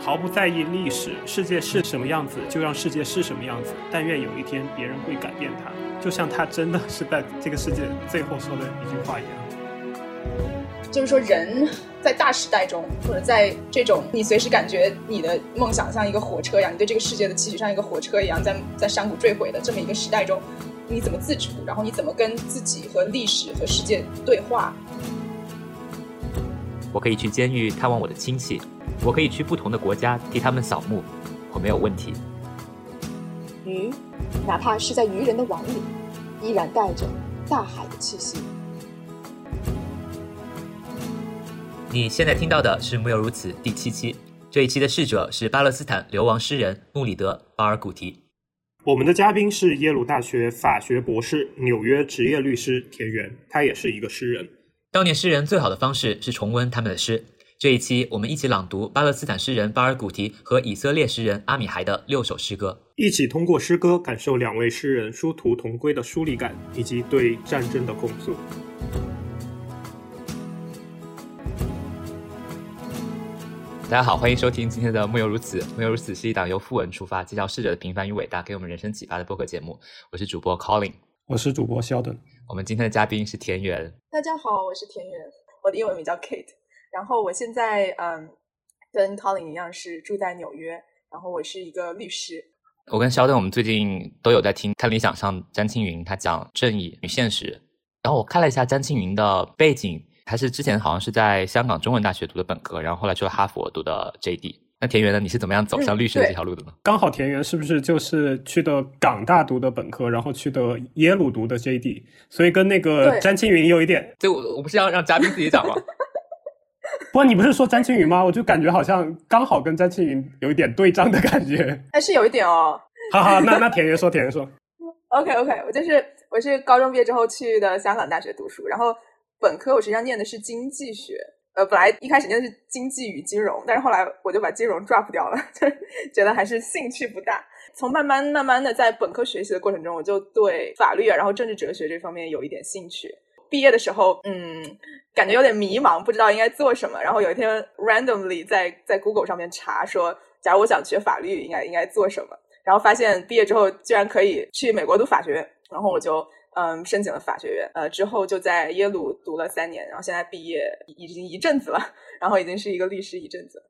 毫不在意历史，世界是什么样子就让世界是什么样子。但愿有一天别人会改变它，就像他真的是在这个世界最后说的一句话一样。就是说，人在大时代中，或者在这种你随时感觉你的梦想像一个火车一样，你对这个世界的期许像一个火车一样，在在山谷坠毁的这么一个时代中，你怎么自处？然后你怎么跟自己和历史和世界对话？我可以去监狱探望我的亲戚，我可以去不同的国家替他们扫墓，我没有问题。鱼，哪怕是在渔人的网里，依然带着大海的气息。你现在听到的是《木有如此》第七期，这一期的逝者是巴勒斯坦流亡诗人穆里德·巴尔古提。我们的嘉宾是耶鲁大学法学博士、纽约职业律师田园，他也是一个诗人。悼念诗人最好的方式是重温他们的诗。这一期我们一起朗读巴勒斯坦诗人巴尔古提和以色列诗人阿米海的六首诗歌，一起通过诗歌感受两位诗人殊途同归的疏离感以及对战争的控诉。大家好，欢迎收听今天的《木有如此》。《木有如此》是一档由富文出发，介绍逝者的平凡与伟大，给我们人生启发的播客节目。我是主播 Colin，我是主播 Sheldon。我们今天的嘉宾是田园。大家好，我是田园，我的英文名叫 Kate。然后我现在嗯，跟 Colin 一样是住在纽约，然后我是一个律师。我跟 Sheldon 我们最近都有在听《看理想》上詹青云他讲正义与现实。然后我看了一下詹青云的背景。他是之前好像是在香港中文大学读的本科，然后后来去了哈佛读的 JD。那田园呢？你是怎么样走向律师的这条路的呢？刚好田园是不是就是去的港大读的本科，然后去的耶鲁读的 JD，所以跟那个詹青云有一点。这我我不是要让嘉宾自己讲吗？不，你不是说詹青云吗？我就感觉好像刚好跟詹青云有一点对仗的感觉。还是有一点哦。好好，那那田爷说，田爷说。OK OK，我就是我是高中毕业之后去的香港大学读书，然后。本科我实际上念的是经济学，呃，本来一开始念的是经济与金融，但是后来我就把金融 drop 掉了，就觉得还是兴趣不大。从慢慢慢慢的在本科学习的过程中，我就对法律啊，然后政治哲学这方面有一点兴趣。毕业的时候，嗯，感觉有点迷茫，不知道应该做什么。然后有一天 randomly 在在 Google 上面查说，假如我想学法律，应该应该做什么？然后发现毕业之后居然可以去美国读法学院，然后我就。嗯，申请了法学院，呃，之后就在耶鲁读了三年，然后现在毕业已经一阵子了，然后已经是一个律师一阵子。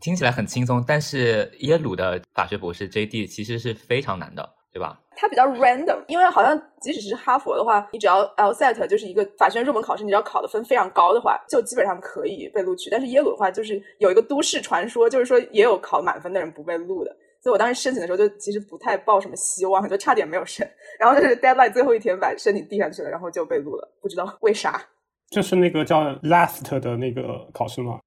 听起来很轻松，但是耶鲁的法学博士 JD 其实是非常难的，对吧？它比较 random，因为好像即使是哈佛的话，你只要 LSAT 就是一个法学院入门考试，你只要考的分非常高的话，就基本上可以被录取。但是耶鲁的话，就是有一个都市传说，就是说也有考满分的人不被录的。所以我当时申请的时候，就其实不太抱什么希望，就差点没有申。然后就是 deadline 最后一天把申请递上去了，然后就被录了，不知道为啥。就是那个叫 last 的那个考试吗？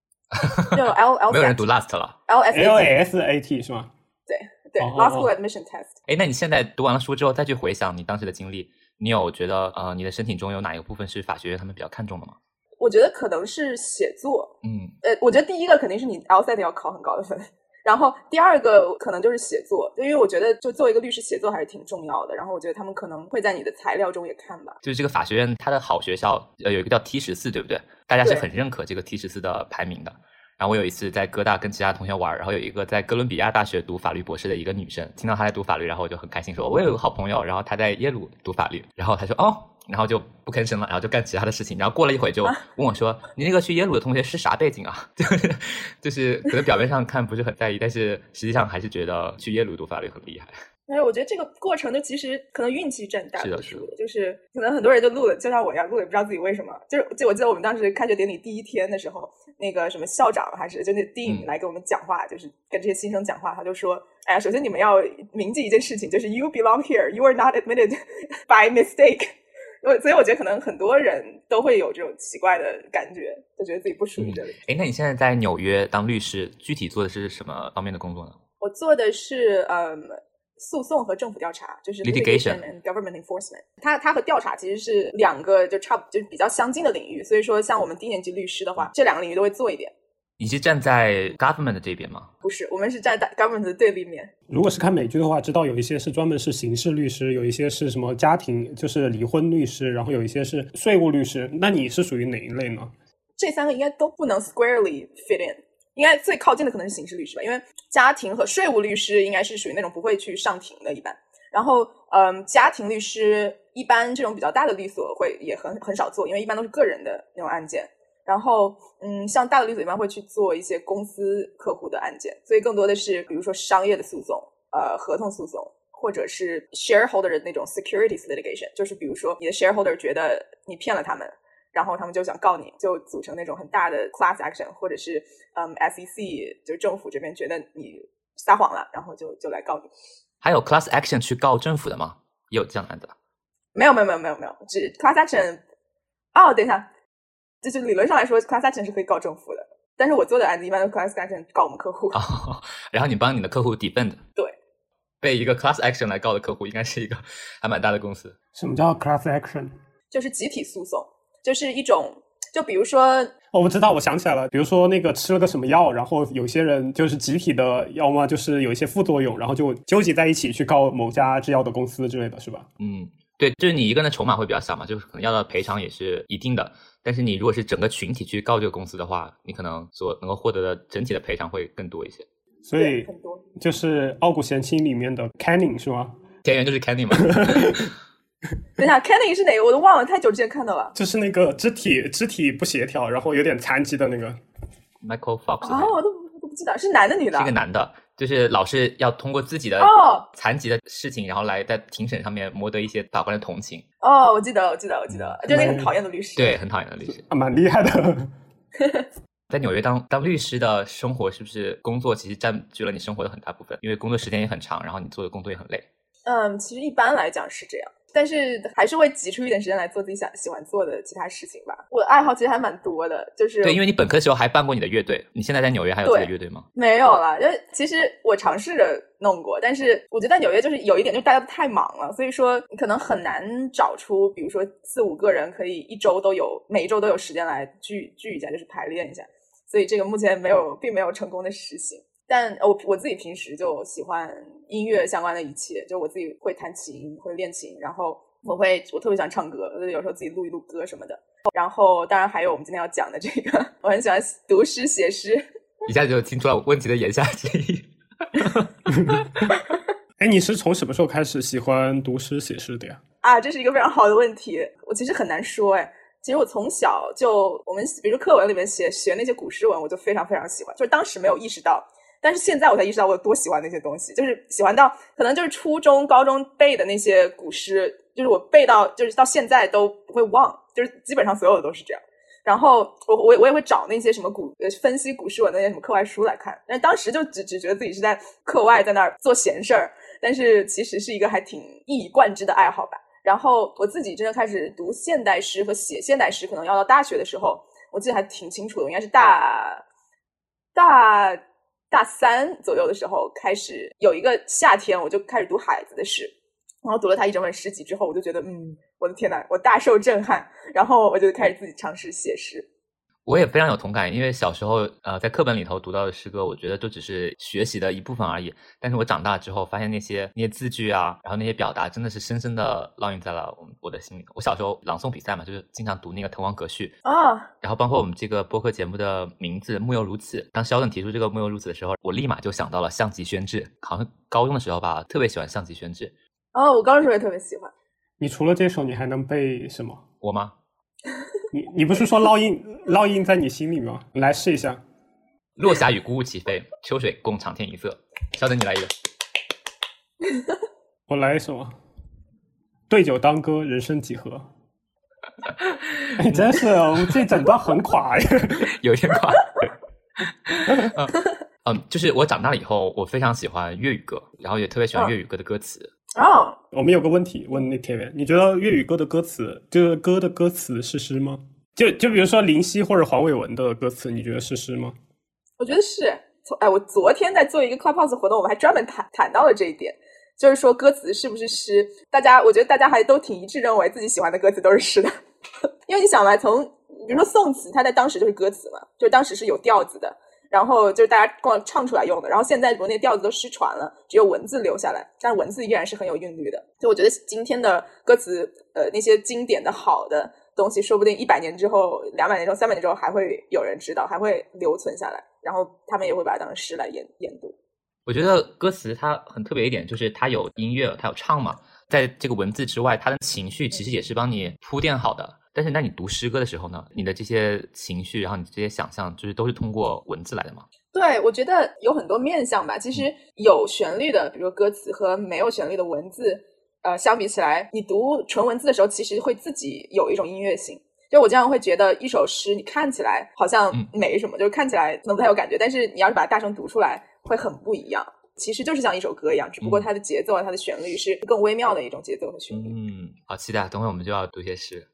就 L L 没有人读 last 了。L S L S A T 是吗？对对，law school admission test。哎，那你现在读完了书之后，再去回想你当时的经历，你有觉得呃，你的申请中有哪一个部分是法学院他们比较看重的吗？我觉得可能是写作。嗯。呃，我觉得第一个肯定是你 LSAT 要考很高的分。然后第二个可能就是写作，因为我觉得就作为一个律师，写作还是挺重要的。然后我觉得他们可能会在你的材料中也看吧。就是这个法学院，它的好学校呃有一个叫 T 十四，对不对？大家是很认可这个 T 十四的排名的。然后我有一次在哥大跟其他同学玩，然后有一个在哥伦比亚大学读法律博士的一个女生，听到她在读法律，然后我就很开心，说我有个好朋友，然后她在耶鲁读法律，然后她说哦。然后就不吭声了，然后就干其他的事情。然后过了一会就问我说：“你那个去耶鲁的同学是啥背景啊？” 就是就是可能表面上看不是很在意，但是实际上还是觉得去耶鲁读法律很厉害。哎，我觉得这个过程就其实可能运气占大多数，就是可能很多人就录了，就像我一样录也不知道自己为什么。就是就我记得我们当时开学典礼第一天的时候，那个什么校长还是就那 Dean 来给我们讲话，就是跟这些新生讲话，他就说：“哎呀，首先你们要铭记一件事情，就是 You belong here, you are not admitted by mistake。”所以我觉得可能很多人都会有这种奇怪的感觉，就觉得自己不属于这里。哎，那你现在在纽约当律师，具体做的是什么方面的工作呢？我做的是嗯，诉讼和政府调查，就是 litigation and government enforcement。它它和调查其实是两个就差就是比较相近的领域。所以说，像我们低年级律师的话，这两个领域都会做一点。你是站在 government 的这边吗？不是，我们是站在 government 的对立面。如果是看美剧的话，知道有一些是专门是刑事律师，有一些是什么家庭，就是离婚律师，然后有一些是税务律师。那你是属于哪一类呢？这三个应该都不能 squarely fit in。应该最靠近的可能是刑事律师吧，因为家庭和税务律师应该是属于那种不会去上庭的，一般。然后，嗯，家庭律师一般这种比较大的律所会也很很少做，因为一般都是个人的那种案件。然后，嗯，像大的律所一般会去做一些公司客户的案件，所以更多的是比如说商业的诉讼，呃，合同诉讼，或者是 shareholder 的那种 securities litigation，就是比如说你的 shareholder 觉得你骗了他们。然后他们就想告你，就组成那种很大的 class action，或者是嗯 SEC，就是政府这边觉得你撒谎了，然后就就来告你。还有 class action 去告政府的吗？也有这样的案子？没有没有没有没有没有，只 class action。哦，等一下，就是理论上来说，class action 是可以告政府的，但是我做的案子一般都 class action 告我们客户。哦，然后你帮你的客户 defend。对。被一个 class action 来告的客户，应该是一个还蛮大的公司。什么叫 class action？就是集体诉讼。就是一种，就比如说，哦，我知道，我想起来了，比如说那个吃了个什么药，然后有些人就是集体的，要么就是有一些副作用，然后就纠集在一起去告某家制药的公司之类的是吧？嗯，对，就是你一个人的筹码会比较小嘛，就是可能要的赔偿也是一定的，但是你如果是整个群体去告这个公司的话，你可能所能够获得的整体的赔偿会更多一些。所以就是《傲骨贤妻》里面的 Canning 是吗？田园就是 Canning 嘛。等一下，Kenny 是哪个？我都忘了，太久之前看到了。就是那个肢体肢体不协调，然后有点残疾的那个 Michael Fox。啊，我都都不记得是男的女的。是一个男的，就是老是要通过自己的哦残疾的事情，然后来在庭审上面谋得一些法官的同情。哦，我记得，我记得，我记得，就那个很讨厌的律师。对，很讨厌的律师，蛮厉害的。在纽约当当律师的生活，是不是工作其实占据了你生活的很大部分？因为工作时间也很长，然后你做的工作也很累。嗯，其实一般来讲是这样。但是还是会挤出一点时间来做自己想喜欢做的其他事情吧。我的爱好其实还蛮多的，就是对，因为你本科时候还办过你的乐队，你现在在纽约还有自己的乐队吗？没有了，因为其实我尝试着弄过，但是我觉得在纽约就是有一点，就是大家都太忙了，所以说你可能很难找出，比如说四五个人可以一周都有，每一周都有时间来聚聚一下，就是排练一下。所以这个目前没有，并没有成功的实行。但我我自己平时就喜欢音乐相关的一切，就我自己会弹琴，会练琴，然后我会我特别喜欢唱歌，有时候自己录一录歌什么的。然后当然还有我们今天要讲的这个，我很喜欢读诗写诗。一下就听出了问题的言下之意。哎，你是从什么时候开始喜欢读诗写诗的呀？啊，这是一个非常好的问题，我其实很难说哎。其实我从小就我们比如说课文里面写学那些古诗文，我就非常非常喜欢，就是当时没有意识到。但是现在我才意识到我有多喜欢那些东西，就是喜欢到可能就是初中、高中背的那些古诗，就是我背到就是到现在都不会忘，就是基本上所有的都是这样。然后我我我也会找那些什么古分析古诗文那些什么课外书来看，但当时就只只觉得自己是在课外在那儿做闲事儿，但是其实是一个还挺一以贯之的爱好吧。然后我自己真的开始读现代诗和写现代诗，可能要到大学的时候，我记得还挺清楚的，应该是大大。大三左右的时候，开始有一个夏天，我就开始读海子的诗，然后读了他一整本诗集之后，我就觉得，嗯，我的天呐，我大受震撼，然后我就开始自己尝试写诗。我也非常有同感，因为小时候呃在课本里头读到的诗歌，我觉得都只是学习的一部分而已。但是我长大之后发现那些那些字句啊，然后那些表达真的是深深的烙印在了我我的心里。我小时候朗诵比赛嘛，就是经常读那个《滕王阁序》啊。然后包括我们这个播客节目的名字“木有如此”，当肖顿提出这个“木有如此”的时候，我立马就想到了《项脊轩志》。好像高中的时候吧，特别喜欢《项脊轩志》。哦，我高中时候也特别喜欢。你除了这首，你还能背什么？我吗？你你不是说烙印烙印在你心里吗？来试一下。落霞与孤鹜齐飞，秋水共长天一色。稍等，你来一个。我来一首。对酒当歌，人生几何？你 真是，我们这整段很垮呀，有点垮。嗯，就是我长大了以后，我非常喜欢粤语歌，然后也特别喜欢粤语歌的歌词。哦，我们有个问题问那天元，你觉得粤语歌的歌词，就是歌的歌词是诗吗？就就比如说林夕或者黄伟文的歌词，你觉得是诗吗？我觉得是。从哎，我昨天在做一个 Clubhouse 活动，我们还专门谈谈到了这一点，就是说歌词是不是诗？大家，我觉得大家还都挺一致，认为自己喜欢的歌词都是诗的。因为你想嘛，从比如说宋词，它在当时就是歌词嘛，就当时是有调子的。然后就是大家光唱出来用的，然后现在国内调子都失传了，只有文字留下来，但是文字依然是很有韵律的。所以我觉得今天的歌词，呃，那些经典的好的东西说不定一百年之后、两百年之后、三百年之后还会有人知道，还会留存下来，然后他们也会把它当成诗来研研读。我觉得歌词它很特别一点，就是它有音乐，它有唱嘛，在这个文字之外，它的情绪其实也是帮你铺垫好的。但是，那你读诗歌的时候呢，你的这些情绪，然后你这些想象，就是都是通过文字来的吗？对，我觉得有很多面向吧。其实有旋律的，比如歌词和没有旋律的文字，呃，相比起来，你读纯文字的时候，其实会自己有一种音乐性。就我经常会觉得，一首诗你看起来好像没什么，就是看起来可能不太有感觉，但是你要是把它大声读出来，会很不一样。其实就是像一首歌一样，只不过它的节奏啊，它的旋律是更微妙的一种节奏和旋律。嗯，好期待，等会我们就要读些诗。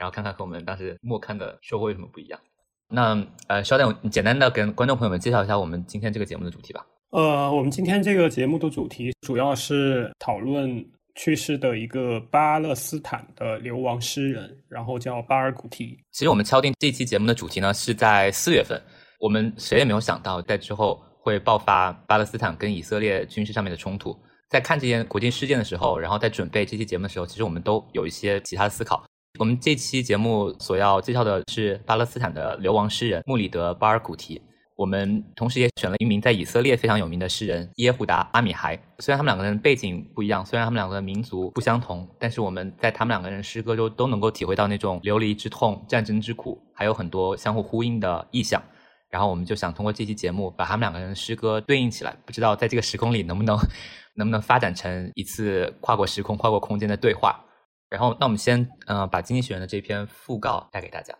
然后看看和我们当时默看的收获有什么不一样。那呃，稍等，简单的跟观众朋友们介绍一下我们今天这个节目的主题吧。呃，我们今天这个节目的主题主要是讨论去世的一个巴勒斯坦的流亡诗人，然后叫巴尔古提。其实我们敲定这期节目的主题呢是在四月份，我们谁也没有想到在之后会爆发巴勒斯坦跟以色列军事上面的冲突。在看这件国际事件的时候，然后在准备这期节目的时候，其实我们都有一些其他的思考。我们这期节目所要介绍的是巴勒斯坦的流亡诗人穆里德·巴尔古提。我们同时也选了一名在以色列非常有名的诗人耶胡达·阿米海。虽然他们两个人背景不一样，虽然他们两个的民族不相同，但是我们在他们两个人诗歌中都能够体会到那种流离之痛、战争之苦，还有很多相互呼应的意象。然后我们就想通过这期节目把他们两个人的诗歌对应起来，不知道在这个时空里能不能能不能发展成一次跨过时空、跨过空间的对话。然后，那我们先，呃，把《经济学人》的这篇讣告带给大家。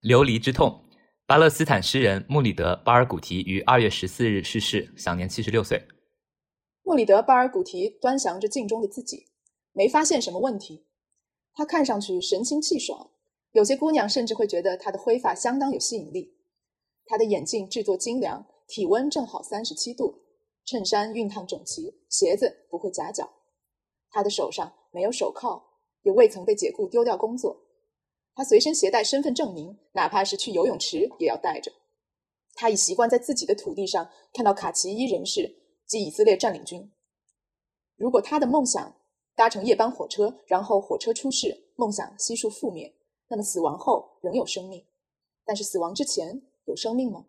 流离之痛，巴勒斯坦诗人穆里德·巴尔古提于二月十四日逝世，享年七十六岁。穆里德·巴尔古提端详着镜中的自己，没发现什么问题。他看上去神清气爽，有些姑娘甚至会觉得他的灰发相当有吸引力。他的眼镜制作精良，体温正好三十七度，衬衫熨烫整齐，鞋子不会夹脚。他的手上没有手铐。也未曾被解雇丢掉工作，他随身携带身份证明，哪怕是去游泳池也要带着。他已习惯在自己的土地上看到卡其伊人士及以色列占领军。如果他的梦想搭乘夜班火车，然后火车出事，梦想悉数覆灭，那么死亡后仍有生命，但是死亡之前有生命吗？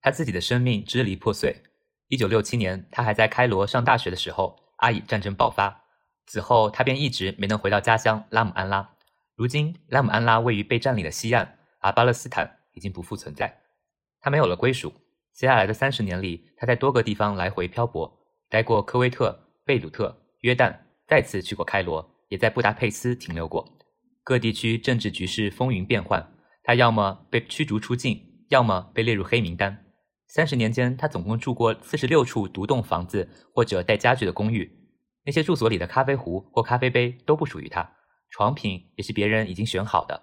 他自己的生命支离破碎。一九六七年，他还在开罗上大学的时候，阿以战争爆发。此后，他便一直没能回到家乡拉姆安拉。如今，拉姆安拉位于被占领的西岸，而巴勒斯坦已经不复存在。他没有了归属。接下来的三十年里，他在多个地方来回漂泊，待过科威特、贝鲁特、约旦，再次去过开罗，也在布达佩斯停留过。各地区政治局势风云变幻，他要么被驱逐出境，要么被列入黑名单。三十年间，他总共住过四十六处独栋房子或者带家具的公寓。那些住所里的咖啡壶或咖啡杯都不属于他，床品也是别人已经选好的。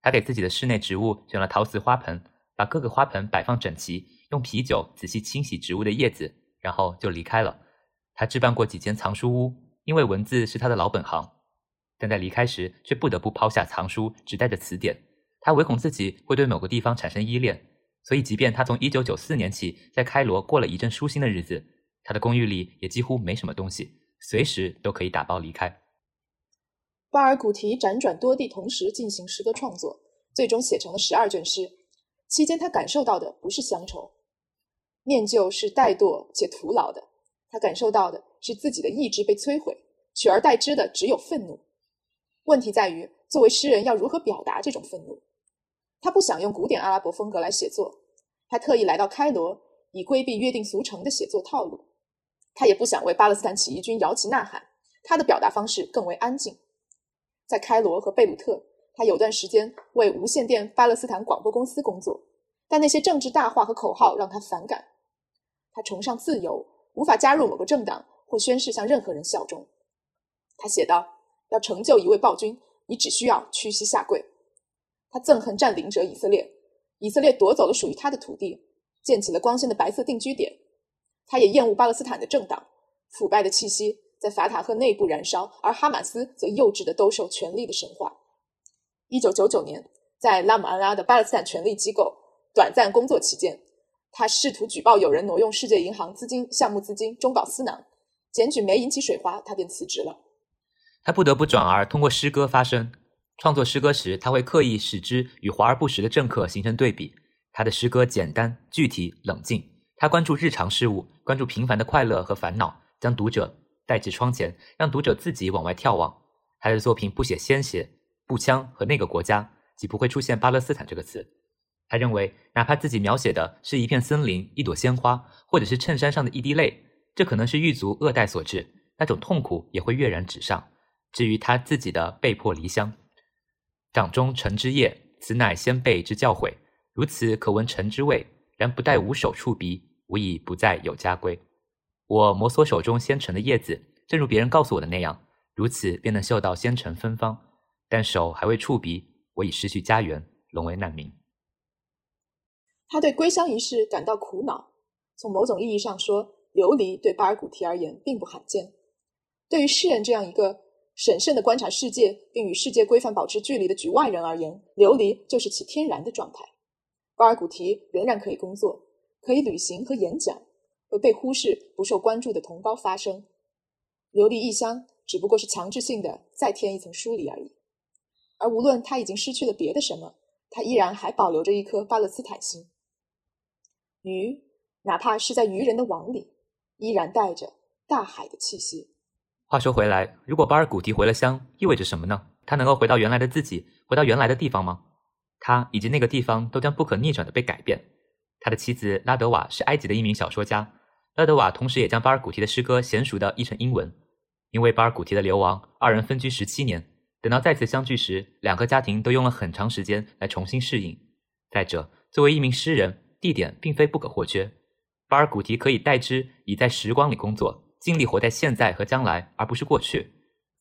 他给自己的室内植物选了陶瓷花盆，把各个花盆摆放整齐，用啤酒仔细清洗植物的叶子，然后就离开了。他置办过几间藏书屋，因为文字是他的老本行，但在离开时却不得不抛下藏书，只带着词典。他唯恐自己会对某个地方产生依恋，所以即便他从1994年起在开罗过了一阵舒心的日子，他的公寓里也几乎没什么东西。随时都可以打包离开。巴尔古提辗转多地，同时进行诗歌创作，最终写成了十二卷诗。期间，他感受到的不是乡愁，念旧是怠惰且徒劳的。他感受到的是自己的意志被摧毁，取而代之的只有愤怒。问题在于，作为诗人要如何表达这种愤怒？他不想用古典阿拉伯风格来写作，他特意来到开罗，以规避约定俗成的写作套路。他也不想为巴勒斯坦起义军摇旗呐喊，他的表达方式更为安静。在开罗和贝鲁特，他有段时间为无线电巴勒斯坦广播公司工作，但那些政治大话和口号让他反感。他崇尚自由，无法加入某个政党或宣誓向任何人效忠。他写道：“要成就一位暴君，你只需要屈膝下跪。”他憎恨占领者以色列，以色列夺走了属于他的土地，建起了光鲜的白色定居点。他也厌恶巴勒斯坦的政党，腐败的气息在法塔赫内部燃烧，而哈马斯则幼稚的兜售权力的神话。一九九九年，在拉姆安拉的巴勒斯坦权力机构短暂工作期间，他试图举报有人挪用世界银行资金项目资金中饱私囊，检举没引起水花，他便辞职了。他不得不转而通过诗歌发声，创作诗歌时，他会刻意使之与华而不实的政客形成对比。他的诗歌简单、具体、冷静。他关注日常事物，关注平凡的快乐和烦恼，将读者带至窗前，让读者自己往外眺望。他的作品不写鲜血、步枪和那个国家，即不会出现巴勒斯坦这个词。他认为，哪怕自己描写的是一片森林、一朵鲜花，或者是衬衫上的一滴泪，这可能是狱卒恶待所致，那种痛苦也会跃然纸上。至于他自己的被迫离乡，掌中臣之业，此乃先辈之教诲。如此可闻臣之味，然不待吾手触鼻，吾已不再有家归。我摩挲手中纤尘的叶子，正如别人告诉我的那样，如此便能嗅到纤尘芬芳。但手还未触鼻，我已失去家园，沦为难民。他对归乡一事感到苦恼。从某种意义上说，流离对巴尔古提而言并不罕见。对于诗人这样一个审慎的观察世界，并与世界规范保持距离的局外人而言，流离就是其天然的状态。巴尔古提仍然可以工作，可以旅行和演讲，为被忽视、不受关注的同胞发声。流离异乡只不过是强制性的再添一层疏离而已。而无论他已经失去了别的什么，他依然还保留着一颗巴勒斯坦心。鱼，哪怕是在渔人的网里，依然带着大海的气息。话说回来，如果巴尔古提回了乡，意味着什么呢？他能够回到原来的自己，回到原来的地方吗？他以及那个地方都将不可逆转的被改变。他的妻子拉德瓦是埃及的一名小说家，拉德瓦同时也将巴尔古提的诗歌娴熟的译成英文。因为巴尔古提的流亡，二人分居十七年。等到再次相聚时，两个家庭都用了很长时间来重新适应。再者，作为一名诗人，地点并非不可或缺。巴尔古提可以代之以在时光里工作。尽力活在现在和将来，而不是过去，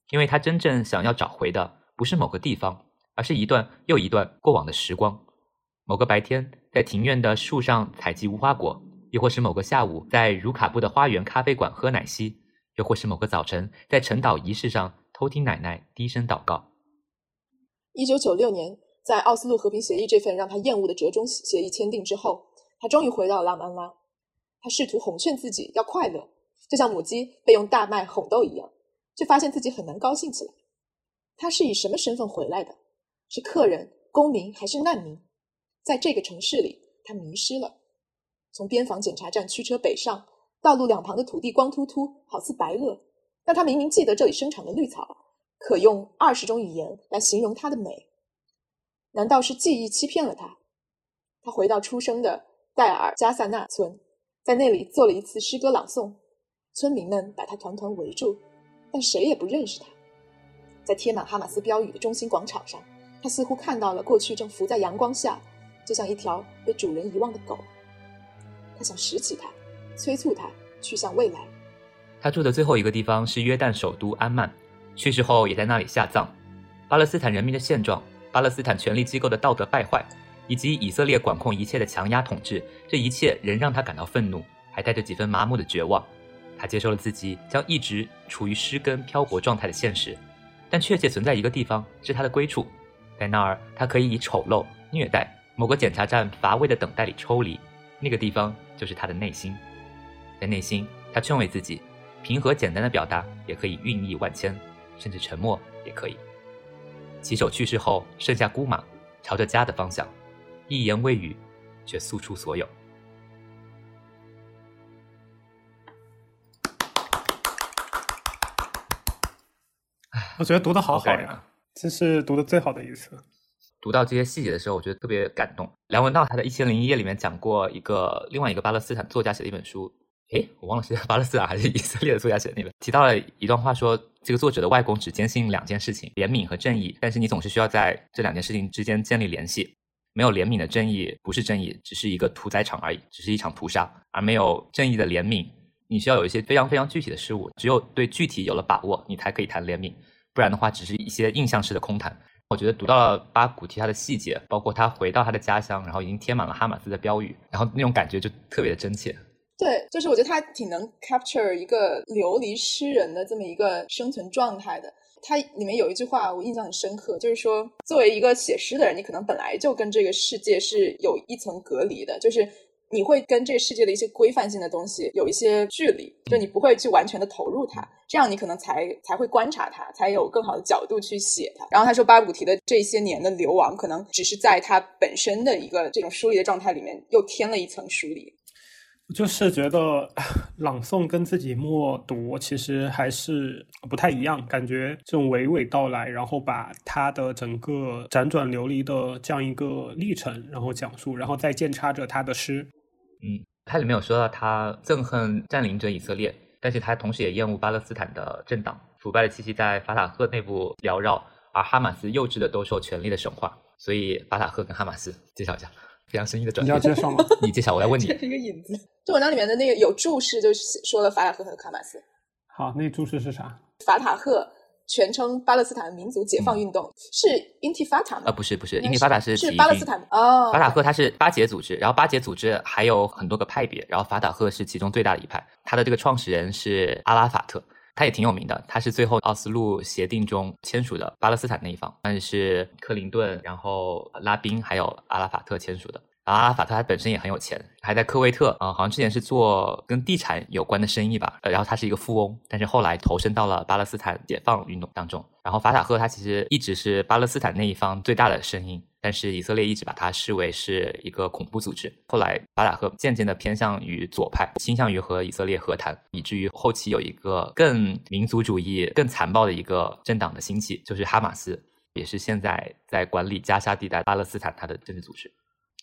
因为他真正想要找回的不是某个地方，而是一段又一段过往的时光。某个白天在庭院的树上采集无花果，又或是某个下午在茹卡布的花园咖啡馆喝奶昔，又或是某个早晨在晨祷仪式上偷听奶奶低声祷告。一九九六年，在奥斯陆和平协议这份让他厌恶的折中协议签订之后，他终于回到了拉曼拉。他试图哄劝自己要快乐。就像母鸡被用大麦哄逗一样，却发现自己很难高兴起来。他是以什么身份回来的？是客人、公民还是难民？在这个城市里，他迷失了。从边防检查站驱车北上，道路两旁的土地光秃秃，好似白垩。但他明明记得这里生长的绿草，可用二十种语言来形容它的美。难道是记忆欺骗了他？他回到出生的戴尔加萨纳村，在那里做了一次诗歌朗诵。村民们把他团团围住，但谁也不认识他。在贴满哈马斯标语的中心广场上，他似乎看到了过去正浮在阳光下，就像一条被主人遗忘的狗。他想拾起它，催促它去向未来。他住的最后一个地方是约旦首都安曼，去世后也在那里下葬。巴勒斯坦人民的现状、巴勒斯坦权力机构的道德败坏，以及以色列管控一切的强压统治，这一切仍让他感到愤怒，还带着几分麻木的绝望。他接受了自己将一直处于失根漂泊状态的现实，但确切存在一个地方是他的归处，在那儿他可以以丑陋、虐待、某个检查站乏味的等待里抽离，那个地方就是他的内心。在内心，他劝慰自己，平和简单的表达也可以寓意万千，甚至沉默也可以。骑手去世后，剩下孤马，朝着家的方向，一言未语，却诉出所有。我觉得读的好好呀，这是读的最好的一次。读到这些细节的时候，我觉得特别感动。梁文道他在《一千零一夜》里面讲过一个另外一个巴勒斯坦作家写的一本书，诶，我忘了是 巴勒斯坦还是以色列的作家写的那本，提到了一段话，说这个作者的外公只坚信两件事情：怜悯和正义。但是你总是需要在这两件事情之间建立联系。没有怜悯的正义不是正义，只是一个屠宰场而已，只是一场屠杀；而没有正义的怜悯，你需要有一些非常非常具体的事物，只有对具体有了把握，你才可以谈怜悯。不然的话，只是一些印象式的空谈。我觉得读到了巴古提他的细节，包括他回到他的家乡，然后已经贴满了哈马斯的标语，然后那种感觉就特别的真切。对，就是我觉得他挺能 capture 一个流离诗人的这么一个生存状态的。他里面有一句话我印象很深刻，就是说，作为一个写诗的人，你可能本来就跟这个世界是有一层隔离的，就是你会跟这个世界的一些规范性的东西有一些距离，就你不会去完全的投入它，这样你可能才才会观察它，才有更好的角度去写它。然后他说，巴尔古提的这些年的流亡，可能只是在他本身的一个这种疏离的状态里面，又添了一层疏离。就是觉得 朗诵跟自己默读其实还是不太一样，感觉这种娓娓道来，然后把他的整个辗转流离的这样一个历程，然后讲述，然后再间插着他的诗。嗯，它里面有说到他憎恨占领者以色列，但是他同时也厌恶巴勒斯坦的政党，腐败的气息在法塔赫内部缭绕，而哈马斯幼稚的兜售权力的神话。所以法塔赫跟哈马斯介绍一下。非常深意的转你要介绍吗？你介绍，我来问你。这是一个引子。这文章里面的那个有注释，就是说了法塔赫和卡马斯。好，那注释是啥？法塔赫全称巴勒斯坦民族解放运动，是 Intifada 吗？呃，不是，不是，Intifada 是是巴勒斯坦哦。法塔赫它是巴结组织，然后巴结组织还有很多个派别，然后法塔赫是其中最大的一派。他的这个创始人是阿拉法特。他也挺有名的，他是最后奥斯陆协定中签署的巴勒斯坦那一方，但是克林顿、然后拉宾还有阿拉法特签署的。啊法特他本身也很有钱，还在科威特啊，好像之前是做跟地产有关的生意吧。然后他是一个富翁，但是后来投身到了巴勒斯坦解放运动当中。然后法塔赫他其实一直是巴勒斯坦那一方最大的声音。但是以色列一直把他视为是一个恐怖组织。后来巴塔赫渐渐的偏向于左派，倾向于和以色列和谈，以至于后期有一个更民族主义、更残暴的一个政党的兴起，就是哈马斯，也是现在在管理加沙地带巴勒斯坦它的政治组织。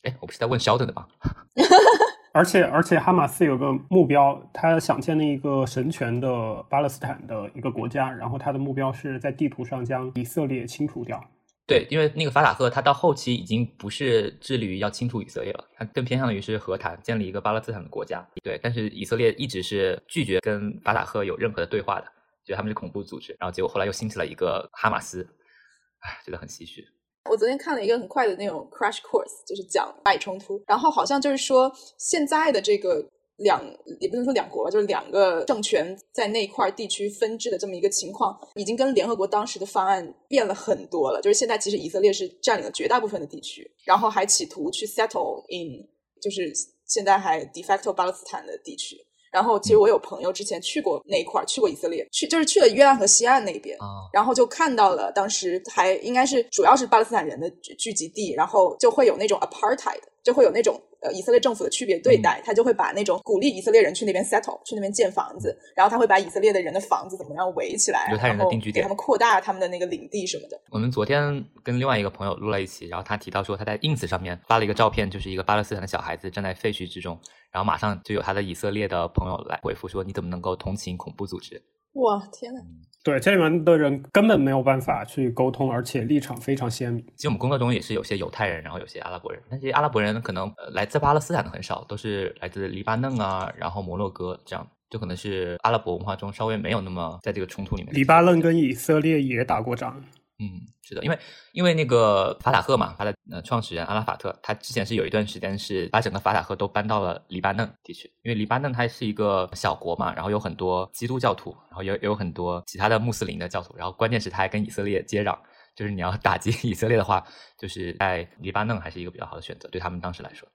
哎，我不是在问肖等的吗？而且而且哈马斯有个目标，他想建立一个神权的巴勒斯坦的一个国家，然后他的目标是在地图上将以色列清除掉。对，因为那个法塔赫他到后期已经不是致力于要清除以色列了，他更偏向于是和谈，建立一个巴勒斯坦的国家。对，但是以色列一直是拒绝跟法塔赫有任何的对话的，觉得他们是恐怖组织。然后结果后来又兴起了一个哈马斯，唉，觉得很唏嘘。我昨天看了一个很快的那种 crash course，就是讲巴以冲突，然后好像就是说现在的这个。两也不能说两国吧，就是两个政权在那块地区分治的这么一个情况，已经跟联合国当时的方案变了很多了。就是现在其实以色列是占领了绝大部分的地区，然后还企图去 settle in，就是现在还 de facto 巴勒斯坦的地区。然后其实我有朋友之前去过那一块儿，去过以色列，去就是去了约旦河西岸那边，然后就看到了当时还应该是主要是巴勒斯坦人的聚集地，然后就会有那种 apartheid，就会有那种。呃，以色列政府的区别对待，他就会把那种鼓励以色列人去那边 settle，去那边建房子，然后他会把以色列的人的房子怎么样围起来，犹太人的定居点，给他们扩大他们的那个领地什么的。我们昨天跟另外一个朋友录了一起，然后他提到说他在 ins 上面发了一个照片，就是一个巴勒斯坦的小孩子站在废墟之中，然后马上就有他的以色列的朋友来回复说你怎么能够同情恐怖组织？哇，天呐！对，这里面的人根本没有办法去沟通，而且立场非常鲜明。其实我们工作中也是有些犹太人，然后有些阿拉伯人，但这些阿拉伯人可能来自巴勒斯坦的很少，都是来自黎巴嫩啊，然后摩洛哥这样，就可能是阿拉伯文化中稍微没有那么在这个冲突里面。黎巴嫩跟以色列也打过仗。嗯，是的，因为因为那个法塔赫嘛，他的呃创始人阿拉法特，他之前是有一段时间是把整个法塔赫都搬到了黎巴嫩地区，因为黎巴嫩它是一个小国嘛，然后有很多基督教徒，然后有有很多其他的穆斯林的教徒，然后关键是他还跟以色列接壤，就是你要打击 以色列的话，就是在黎巴嫩还是一个比较好的选择，对他们当时来说。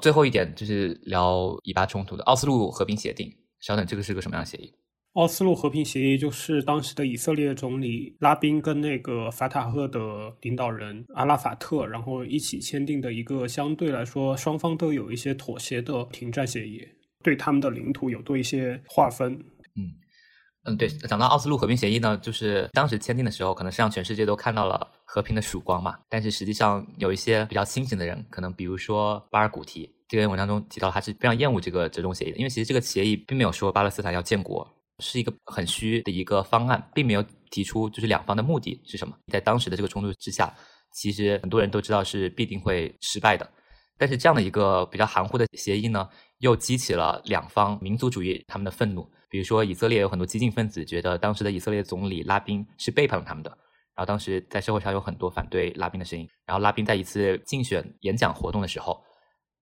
最后一点就是聊以巴冲突的奥斯陆和平协定，稍等，这个是个什么样的协议？奥斯陆和平协议就是当时的以色列总理拉宾跟那个法塔赫的领导人阿拉法特，然后一起签订的一个相对来说双方都有一些妥协的停战协议，对他们的领土有多一些划分。嗯嗯，对，讲到奥斯陆和平协议呢，就是当时签订的时候，可能是让全世界都看到了和平的曙光嘛。但是实际上有一些比较清醒的人，可能比如说巴尔古提，这篇文章中提到他是非常厌恶这个折中协议的，因为其实这个协议并没有说巴勒斯坦要建国。是一个很虚的一个方案，并没有提出就是两方的目的是什么。在当时的这个冲突之下，其实很多人都知道是必定会失败的。但是这样的一个比较含糊的协议呢，又激起了两方民族主义他们的愤怒。比如说，以色列有很多激进分子觉得当时的以色列总理拉宾是背叛了他们的。然后当时在社会上有很多反对拉宾的声音。然后拉宾在一次竞选演讲活动的时候，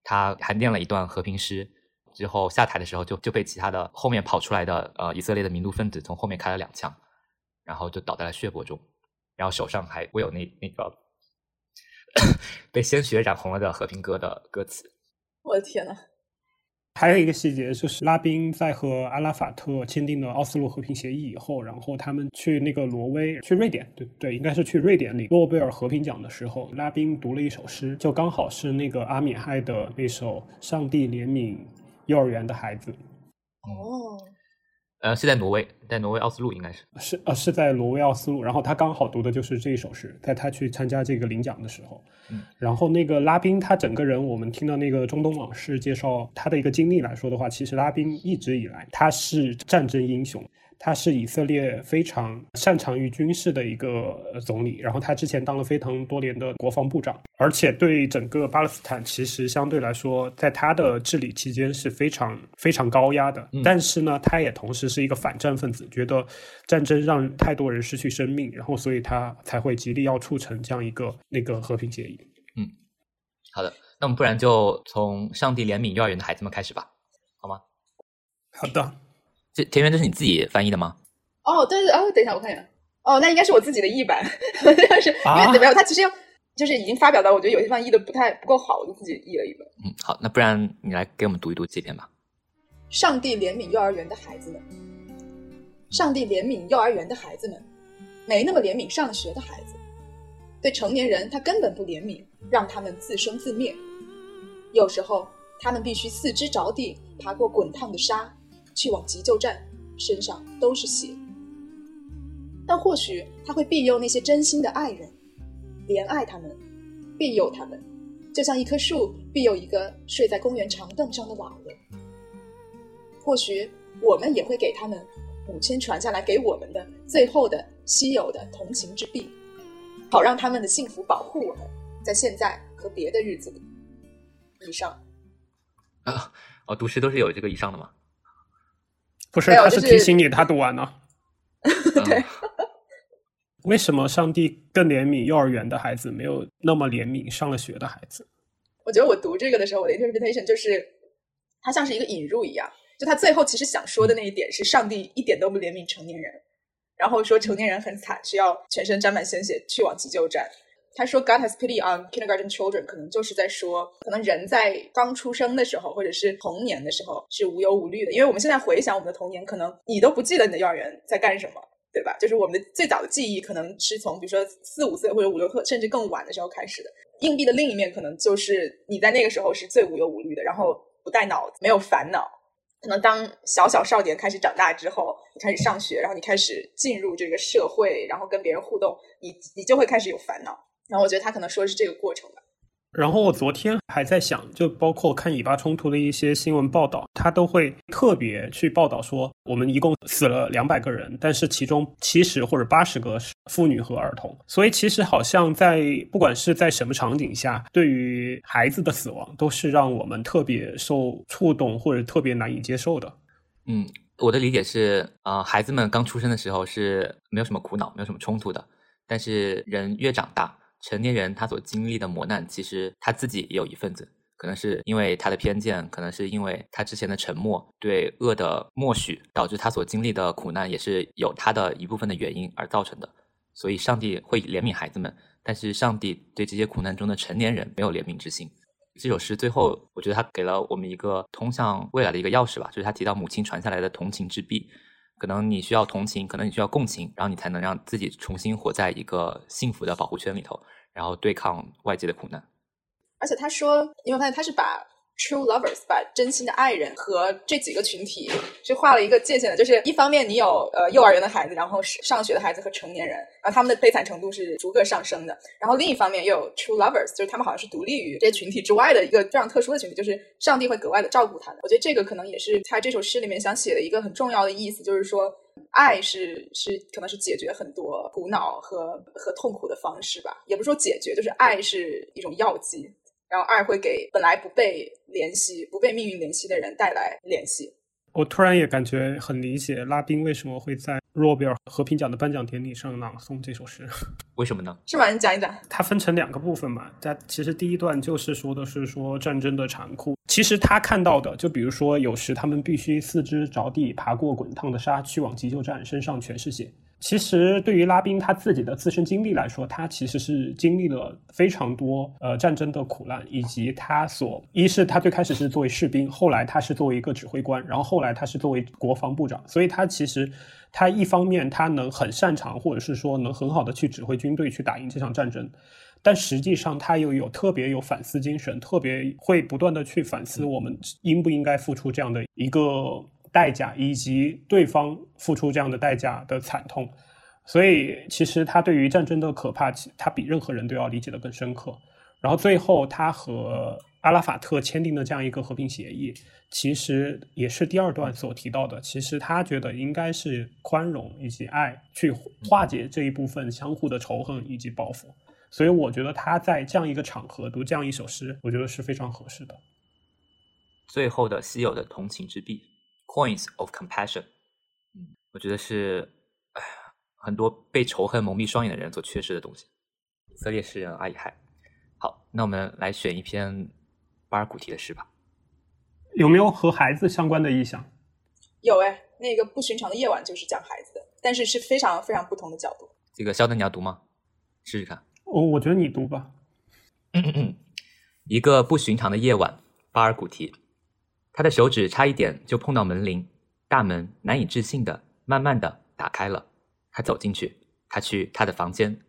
他还念了一段和平诗。之后下台的时候，就就被其他的后面跑出来的呃以色列的民族分子从后面开了两枪，然后就倒在了血泊中，然后手上还握有那那个被鲜血染红了的和平歌的歌词。我的天呐！还有一个细节就是，拉宾在和阿拉法特签订了奥斯陆和平协议以后，然后他们去那个挪威、去瑞典，对对，应该是去瑞典领诺贝尔和平奖的时候，拉宾读了一首诗，就刚好是那个阿米亥的那首《上帝怜悯幼儿园的孩子》。哦，呃，是在挪威，在挪威奥斯陆应该是。是呃是在挪威奥斯陆，然后他刚好读的就是这一首诗，在他去参加这个领奖的时候，嗯，然后那个拉宾他整个人，我们听到那个中东往事介绍他的一个经历来说的话，其实拉宾一直以来他是战争英雄。他是以色列非常擅长于军事的一个呃总理，然后他之前当了非常多年的国防部长，而且对整个巴勒斯坦其实相对来说，在他的治理期间是非常非常高压的。嗯但是呢，他也同时是一个反战分子，觉得战争让太多人失去生命，然后所以他才会极力要促成这样一个那个和平协议。嗯好的，那我们不然就从上帝怜悯幼儿园的孩子们开始吧。好吗好的，这田园这是你自己翻译的吗？哦，对对哦，等一下，我看一下。哦，那应该是我自己的译版，但是因为怎么样？他其实要就是已经发表到，我觉得有些地方译的不太不够好，我就自己译了一本。嗯，好，那不然你来给我们读一读这篇吧。上帝怜悯幼儿园的孩子们，上帝怜悯幼儿园的孩子们，没那么怜悯上学的孩子。对成年人，他根本不怜悯，让他们自生自灭。有时候，他们必须四肢着地，爬过滚烫的沙，去往急救站，身上都是血。但或许他会庇佑那些真心的爱人，怜爱他们，庇佑他们，就像一棵树庇佑一个睡在公园长凳上的老人。或许我们也会给他们母亲传下来给我们的最后的稀有的同情之臂，好让他们的幸福保护我们，在现在和别的日子里。以上，啊，哦，读诗都是有这个以上的吗？不是，他是提醒你他读完了。对，为什么上帝更怜悯幼儿园的孩子，没有那么怜悯上了学的孩子？我觉得我读这个的时候，我的 interpretation 就是，它像是一个引入一样，就他最后其实想说的那一点是，上帝一点都不怜悯成年人，然后说成年人很惨，需要全身沾满鲜血去往急救站。他说 God has pity on kindergarten children，可能就是在说，可能人在刚出生的时候，或者是童年的时候是无忧无虑的，因为我们现在回想我们的童年，可能你都不记得你的幼儿园在干什么，对吧？就是我们的最早的记忆，可能是从比如说四五岁或者五六岁，甚至更晚的时候开始的。硬币的另一面，可能就是你在那个时候是最无忧无虑的，然后不带脑子，没有烦恼。可能当小小少年开始长大之后，你开始上学，然后你开始进入这个社会，然后跟别人互动，你你就会开始有烦恼。然后我觉得他可能说的是这个过程吧。然后我昨天还在想，就包括看以巴冲突的一些新闻报道，他都会特别去报道说，我们一共死了两百个人，但是其中七十或者八十个是妇女和儿童。所以其实好像在不管是在什么场景下，对于孩子的死亡，都是让我们特别受触动或者特别难以接受的。嗯，我的理解是，啊、孩子们刚出生的时候是没有什么苦恼，没有什么冲突的，但是人越长大，成年人他所经历的磨难，其实他自己也有一份子，可能是因为他的偏见，可能是因为他之前的沉默，对恶的默许，导致他所经历的苦难也是有他的一部分的原因而造成的。所以，上帝会怜悯孩子们，但是上帝对这些苦难中的成年人没有怜悯之心。这首诗最后，我觉得他给了我们一个通向未来的一个钥匙吧，就是他提到母亲传下来的同情之臂。可能你需要同情，可能你需要共情，然后你才能让自己重新活在一个幸福的保护圈里头，然后对抗外界的苦难。而且他说，你会发现他是把 true lovers 把真心的爱人和这几个群体是画了一个界限的，就是一方面你有呃幼儿园的孩子，然后是上学的孩子和成年人，然后他们的悲惨程度是逐个上升的。然后另一方面又有 true lovers，就是他们好像是独立于这些群体之外的一个非常特殊的群体，就是上帝会格外的照顾他们。我觉得这个可能也是他这首诗里面想写的一个很重要的意思，就是说。爱是是可能是解决很多苦恼和和痛苦的方式吧，也不是说解决，就是爱是一种药剂，然后二会给本来不被联系、不被命运联系的人带来联系。我突然也感觉很理解拉宾为什么会在诺贝尔和平奖的颁奖典礼上朗诵这首诗。为什么呢？是吗？你讲一讲。它分成两个部分嘛，它其实第一段就是说的是说战争的残酷。其实他看到的，就比如说有时他们必须四肢着地爬过滚烫的沙去往急救站，身上全是血。其实对于拉宾他自己的自身经历来说，他其实是经历了非常多呃战争的苦难，以及他所一是他最开始是作为士兵，后来他是作为一个指挥官，然后后来他是作为国防部长，所以他其实他一方面他能很擅长，或者是说能很好的去指挥军队去打赢这场战争，但实际上他又有特别有反思精神，特别会不断的去反思我们应不应该付出这样的一个。代价以及对方付出这样的代价的惨痛，所以其实他对于战争的可怕，他比任何人都要理解的更深刻。然后最后他和阿拉法特签订的这样一个和平协议，其实也是第二段所提到的。其实他觉得应该是宽容以及爱去化解这一部分相互的仇恨以及报复。所以我觉得他在这样一个场合读这样一首诗，我觉得是非常合适的。最后的稀有的同情之笔。Points of compassion，嗯，我觉得是，哎，很多被仇恨蒙蔽双眼的人所缺失的东西。以色列诗人阿里海。好，那我们来选一篇巴尔古提的诗吧。有没有和孩子相关的意象？有哎，那个不寻常的夜晚就是讲孩子的，但是是非常非常不同的角度。这个肖登你要读吗？试试看。我我觉得你读吧。一个不寻常的夜晚，巴尔古提。他的手指差一点就碰到门铃，大门难以置信的慢慢的打开了。他走进去，他去他的房间，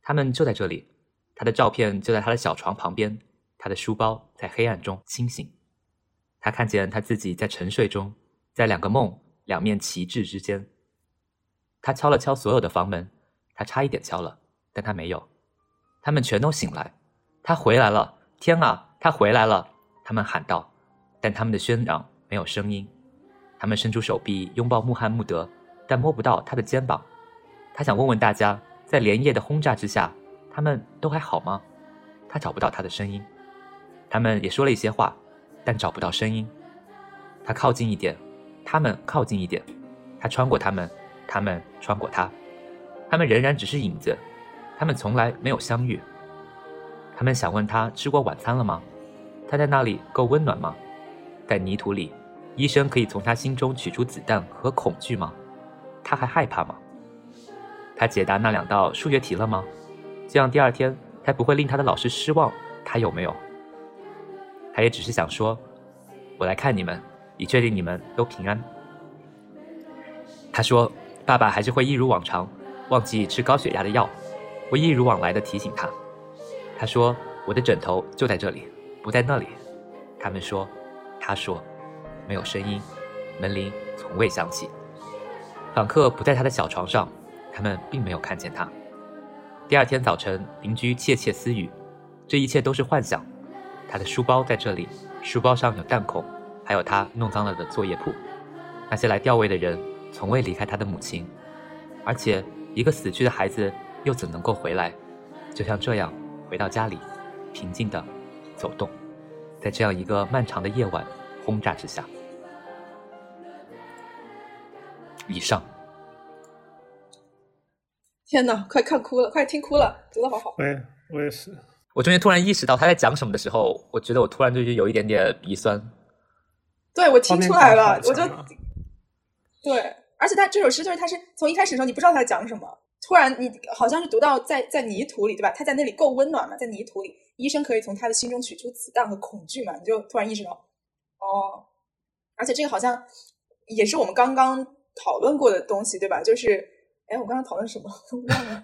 他们就在这里。他的照片就在他的小床旁边，他的书包在黑暗中清醒。他看见他自己在沉睡中，在两个梦、两面旗帜之间。他敲了敲所有的房门，他差一点敲了，但他没有。他们全都醒来，他回来了！天啊，他回来了！他们喊道。但他们的喧嚷没有声音，他们伸出手臂拥抱穆罕默德，但摸不到他的肩膀。他想问问大家，在连夜的轰炸之下，他们都还好吗？他找不到他的声音。他们也说了一些话，但找不到声音。他靠近一点，他们靠近一点。他穿过他们，他们穿过他。他们仍然只是影子，他们从来没有相遇。他们想问他吃过晚餐了吗？他在那里够温暖吗？在泥土里，医生可以从他心中取出子弹和恐惧吗？他还害怕吗？他解答那两道数学题了吗？这样第二天才不会令他的老师失望。他有没有？他也只是想说：“我来看你们，以确定你们都平安。”他说：“爸爸还是会一如往常忘记吃高血压的药，我一如往来的提醒他。”他说：“我的枕头就在这里，不在那里。”他们说。他说：“没有声音，门铃从未响起，访客不在他的小床上，他们并没有看见他。第二天早晨，邻居窃窃私语，这一切都是幻想。他的书包在这里，书包上有弹孔，还有他弄脏了的作业簿。那些来吊位的人从未离开他的母亲，而且一个死去的孩子又怎能够回来？就像这样回到家里，平静的走动。”在这样一个漫长的夜晚轰炸之下，以上。天哪，快看哭了，快听哭了，读的好好。对，我也是。我中间突然意识到他在讲什么的时候，我觉得我突然就是有一点点鼻酸。对，我听出来了，我就对，而且他这首诗就是他是从一开始的时候你不知道他在讲什么，突然你好像是读到在在泥土里，对吧？他在那里够温暖嘛，在泥土里。医生可以从他的心中取出子弹和恐惧嘛？你就突然意识到，哦，而且这个好像也是我们刚刚讨论过的东西，对吧？就是，哎，我刚刚讨论什么 忘了？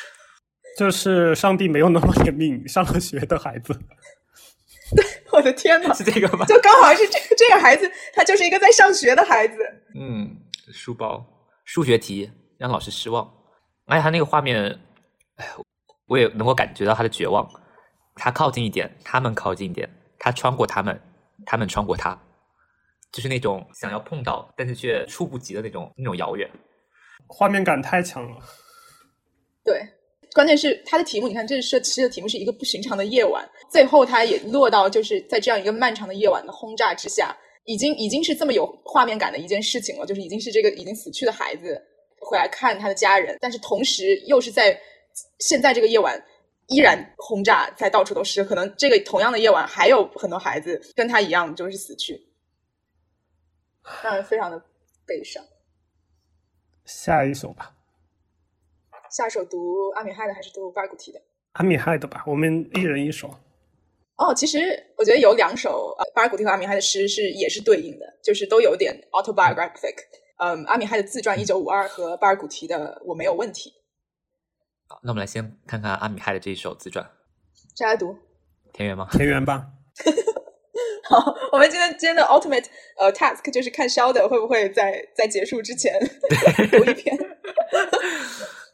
就是上帝没有那么怜悯上了学的孩子。对，我的天呐，是这个吗？就刚好是这个这个孩子，他就是一个在上学的孩子。嗯，书包数学题让老师失望，而且他那个画面，哎，我也能够感觉到他的绝望。他靠近一点，他们靠近一点，他穿过他们，他们穿过它，就是那种想要碰到，但是却触不及的那种那种遥远，画面感太强了。对，关键是他的题目，你看，这是其实的题目是一个不寻常的夜晚，最后他也落到就是在这样一个漫长的夜晚的轰炸之下，已经已经是这么有画面感的一件事情了，就是已经是这个已经死去的孩子回来看他的家人，但是同时又是在现在这个夜晚。依然轰炸在到处都是，可能这个同样的夜晚还有很多孩子跟他一样就是死去，让人非常的悲伤。下一首吧，下一首读阿米亥的还是读巴尔古提的？阿米亥的吧，我们一人一首。哦，其实我觉得有两首呃巴尔古提和阿米亥的诗是也是对应的，就是都有点 autobiographic。嗯，阿米亥的自传《一九五二》和巴尔古提的《我没有问题》。好，那我们来先看看阿米亥的这一首自传。谁来读？田园吗？田园吧。好，我们今天今天的 ultimate 呃 task 就是看肖的会不会在在结束之前 读一篇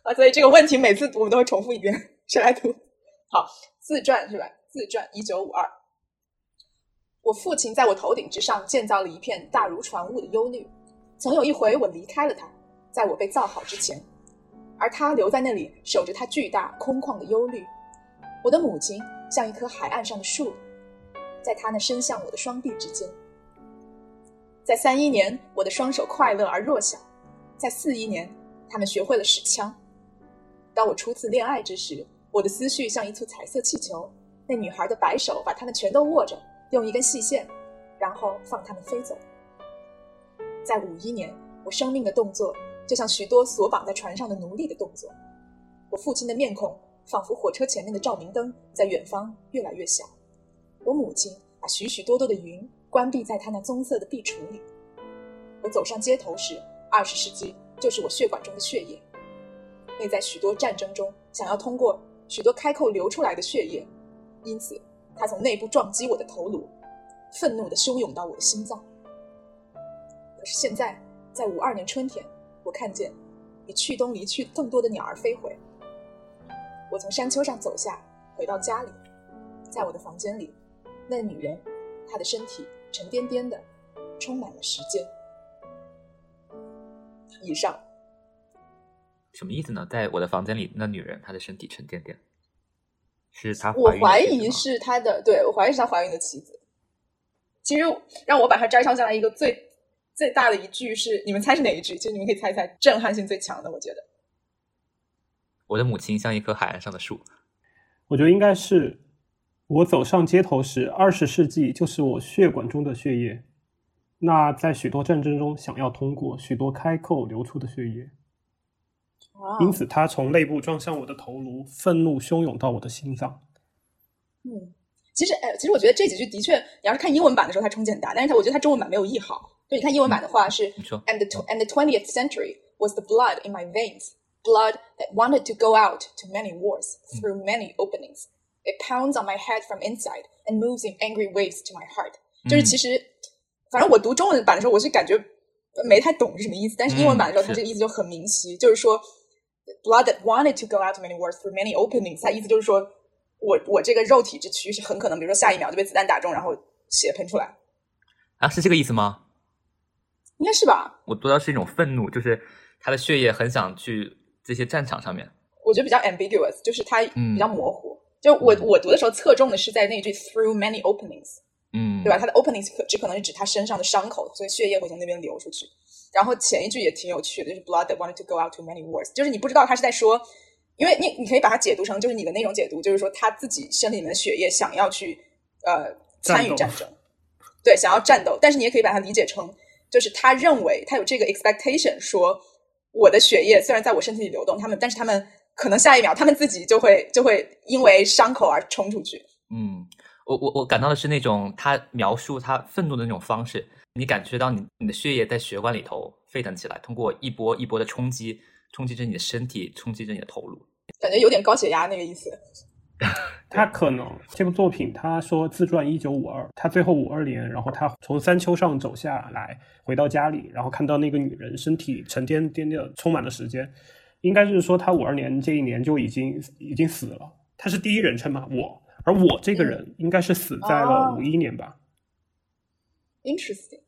啊，所以这个问题每次我们都会重复一遍。谁来读？好，自传是吧？自传一九五二。我父亲在我头顶之上建造了一片大如船坞的忧虑。曾有一回我离开了他，在我被造好之前，而他留在那里守着他巨大空旷的忧虑。我的母亲像一棵海岸上的树。在他那伸向我的双臂之间，在三一年，我的双手快乐而弱小；在四一年，他们学会了使枪。当我初次恋爱之时，我的思绪像一簇彩色气球，那女孩的白手把它们全都握着，用一根细线，然后放它们飞走。在五一年，我生命的动作就像许多锁绑在船上的奴隶的动作。我父亲的面孔仿佛火车前面的照明灯，在远方越来越小。我母亲把许许多多的云关闭在她那棕色的壁橱里。我走上街头时，二十世纪就是我血管中的血液。那在许多战争中想要通过许多开口流出来的血液，因此它从内部撞击我的头颅，愤怒地汹涌到我的心脏。可是现在，在五二年春天，我看见比去东离去更多的鸟儿飞回。我从山丘上走下，回到家里，在我的房间里。那女人，她的身体沉甸甸的，充满了时间。以上什么意思呢？在我的房间里，那女人她的身体沉甸甸，是她我怀疑是她的，对我怀疑是她怀孕的妻子。其实让我把它摘抄下来，一个最最大的一句是，你们猜是哪一句？其实你们可以猜一猜，震撼性最强的，我觉得。我的母亲像一棵海岸上的树。我觉得应该是。我走上街头时，二十世纪就是我血管中的血液。那在许多战争中，想要通过许多开口流出的血液，因此它从内部撞向我的头颅，愤怒汹涌到我的心脏。嗯，其实，哎，其实我觉得这几句的确，你要是看英文版的时候，它冲击很大，但是它我觉得它中文版没有译好。就你看英文版的话是，and the and the twentieth century was the blood in my veins, blood that wanted to go out to many wars through many openings. It pounds on my head from inside and moves in angry waves to my heart。就是其实，反正我读中文版的时候，我是感觉没太懂是什么意思。但是英文版的时候，它这个意思就很明晰，就是说，blood that wanted to go out to many wars through many openings。它意思就是说 我我这个肉体之躯是很可能，比如说下一秒就被子弹打中，然后血喷出来。啊，是这个意思吗？应该是吧。我读到是一种愤怒，就是他的血液很想去这些战场上面。我觉得比较 ambiguous，就是它比较模糊。就我我读的时候侧重的是在那句 through many openings，嗯，对吧？它的 openings 可只可能是指他身上的伤口，所以血液会从那边流出去。然后前一句也挺有趣的，就是 blood that wanted to go out to many wars，就是你不知道他是在说，因为你你可以把它解读成就是你的那种解读，就是说他自己身体里面的血液想要去呃参与战争，对，想要战斗。但是你也可以把它理解成，就是他认为他有这个 expectation，说我的血液虽然在我身体里流动，他们但是他们。可能下一秒他们自己就会就会因为伤口而冲出去。嗯，我我我感到的是那种他描述他愤怒的那种方式，你感觉到你你的血液在血管里头沸腾起来，通过一波一波的冲击，冲击着你的身体，冲击着你的头颅，感觉有点高血压那个意思。他可能这部作品，他说自传一九五二，他最后五二年，然后他从山丘上走下来，回到家里，然后看到那个女人身体沉甸甸的，充满了时间。应该是说他五二年这一年就已经已经死了，他是第一人称嘛，我，而我这个人应该是死在了五一年吧。Interesting。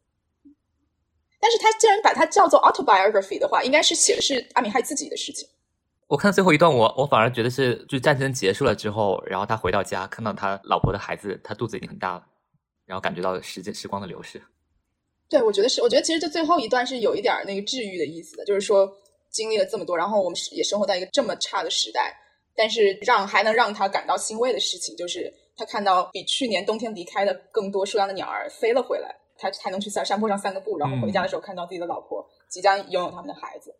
但是他既然把它叫做 autobiography 的话，应该是写的是阿米亥自己的事情。我看最后一段，我我反而觉得是，就战争结束了之后，然后他回到家，看到他老婆的孩子，他肚子已经很大了，然后感觉到时间时光的流逝。对，我觉得是，我觉得其实这最后一段是有一点那个治愈的意思的，就是说。经历了这么多，然后我们也生活在一个这么差的时代，但是让还能让他感到欣慰的事情，就是他看到比去年冬天离开的更多数量的鸟儿飞了回来，他才能去在山坡上散个步，然后回家的时候看到自己的老婆即将拥有他们的孩子。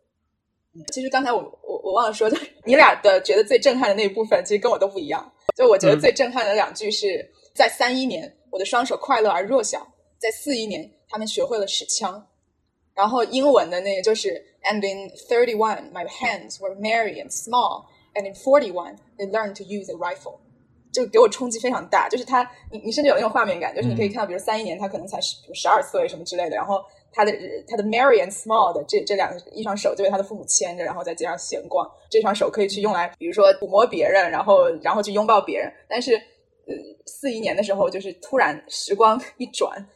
嗯其实刚才我我我忘了说，就你俩的觉得最震撼的那一部分，其实跟我都不一样。就我觉得最震撼的两句是在三一年，我的双手快乐而弱小；在四一年，他们学会了使枪。然后英文的那个就是，And in thirty one, my hands were merry and small, and in forty one, they learned to use a rifle。就给我冲击非常大，就是他，你你甚至有那种画面感，就是你可以看到，比如三一年他可能才十十二岁什么之类的，然后他的他的 marry and small 的这这两个一双手就被他的父母牵着，然后在街上闲逛，这双手可以去用来，比如说抚摸别人，然后然后去拥抱别人。但是，呃，四一年的时候，就是突然时光一转，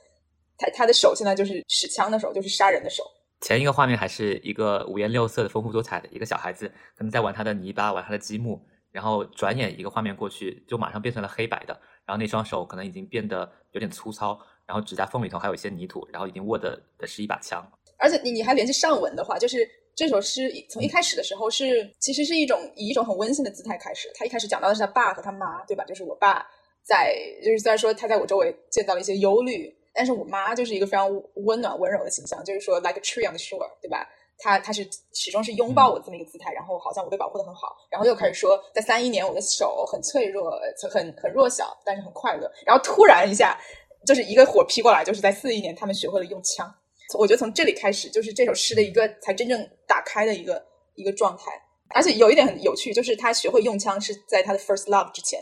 他他的手现在就是使枪的手，就是杀人的手。前一个画面还是一个五颜六色的、丰富多彩的一个小孩子，可能在玩他的泥巴，玩他的积木。然后转眼一个画面过去，就马上变成了黑白的。然后那双手可能已经变得有点粗糙，然后指甲缝里头还有一些泥土，然后已经握的的是一把枪。而且你你还联系上文的话，就是这首诗从一开始的时候是其实是一种以一种很温馨的姿态开始。他一开始讲到的是他爸和他妈，对吧？就是我爸在，就是虽然说他在我周围见到了一些忧虑，但是我妈就是一个非常温暖温柔的形象，就是说 like a tree on the shore，对吧？他他是始终是拥抱我这么一个姿态，然后好像我被保护的很好，然后又开始说，在三一年我的手很脆弱，很很弱小，但是很快乐。然后突然一下，就是一个火劈过来，就是在四一年，他们学会了用枪。我觉得从这里开始，就是这首诗的一个才真正打开的一个一个状态。而且有一点很有趣，就是他学会用枪是在他的 first love 之前，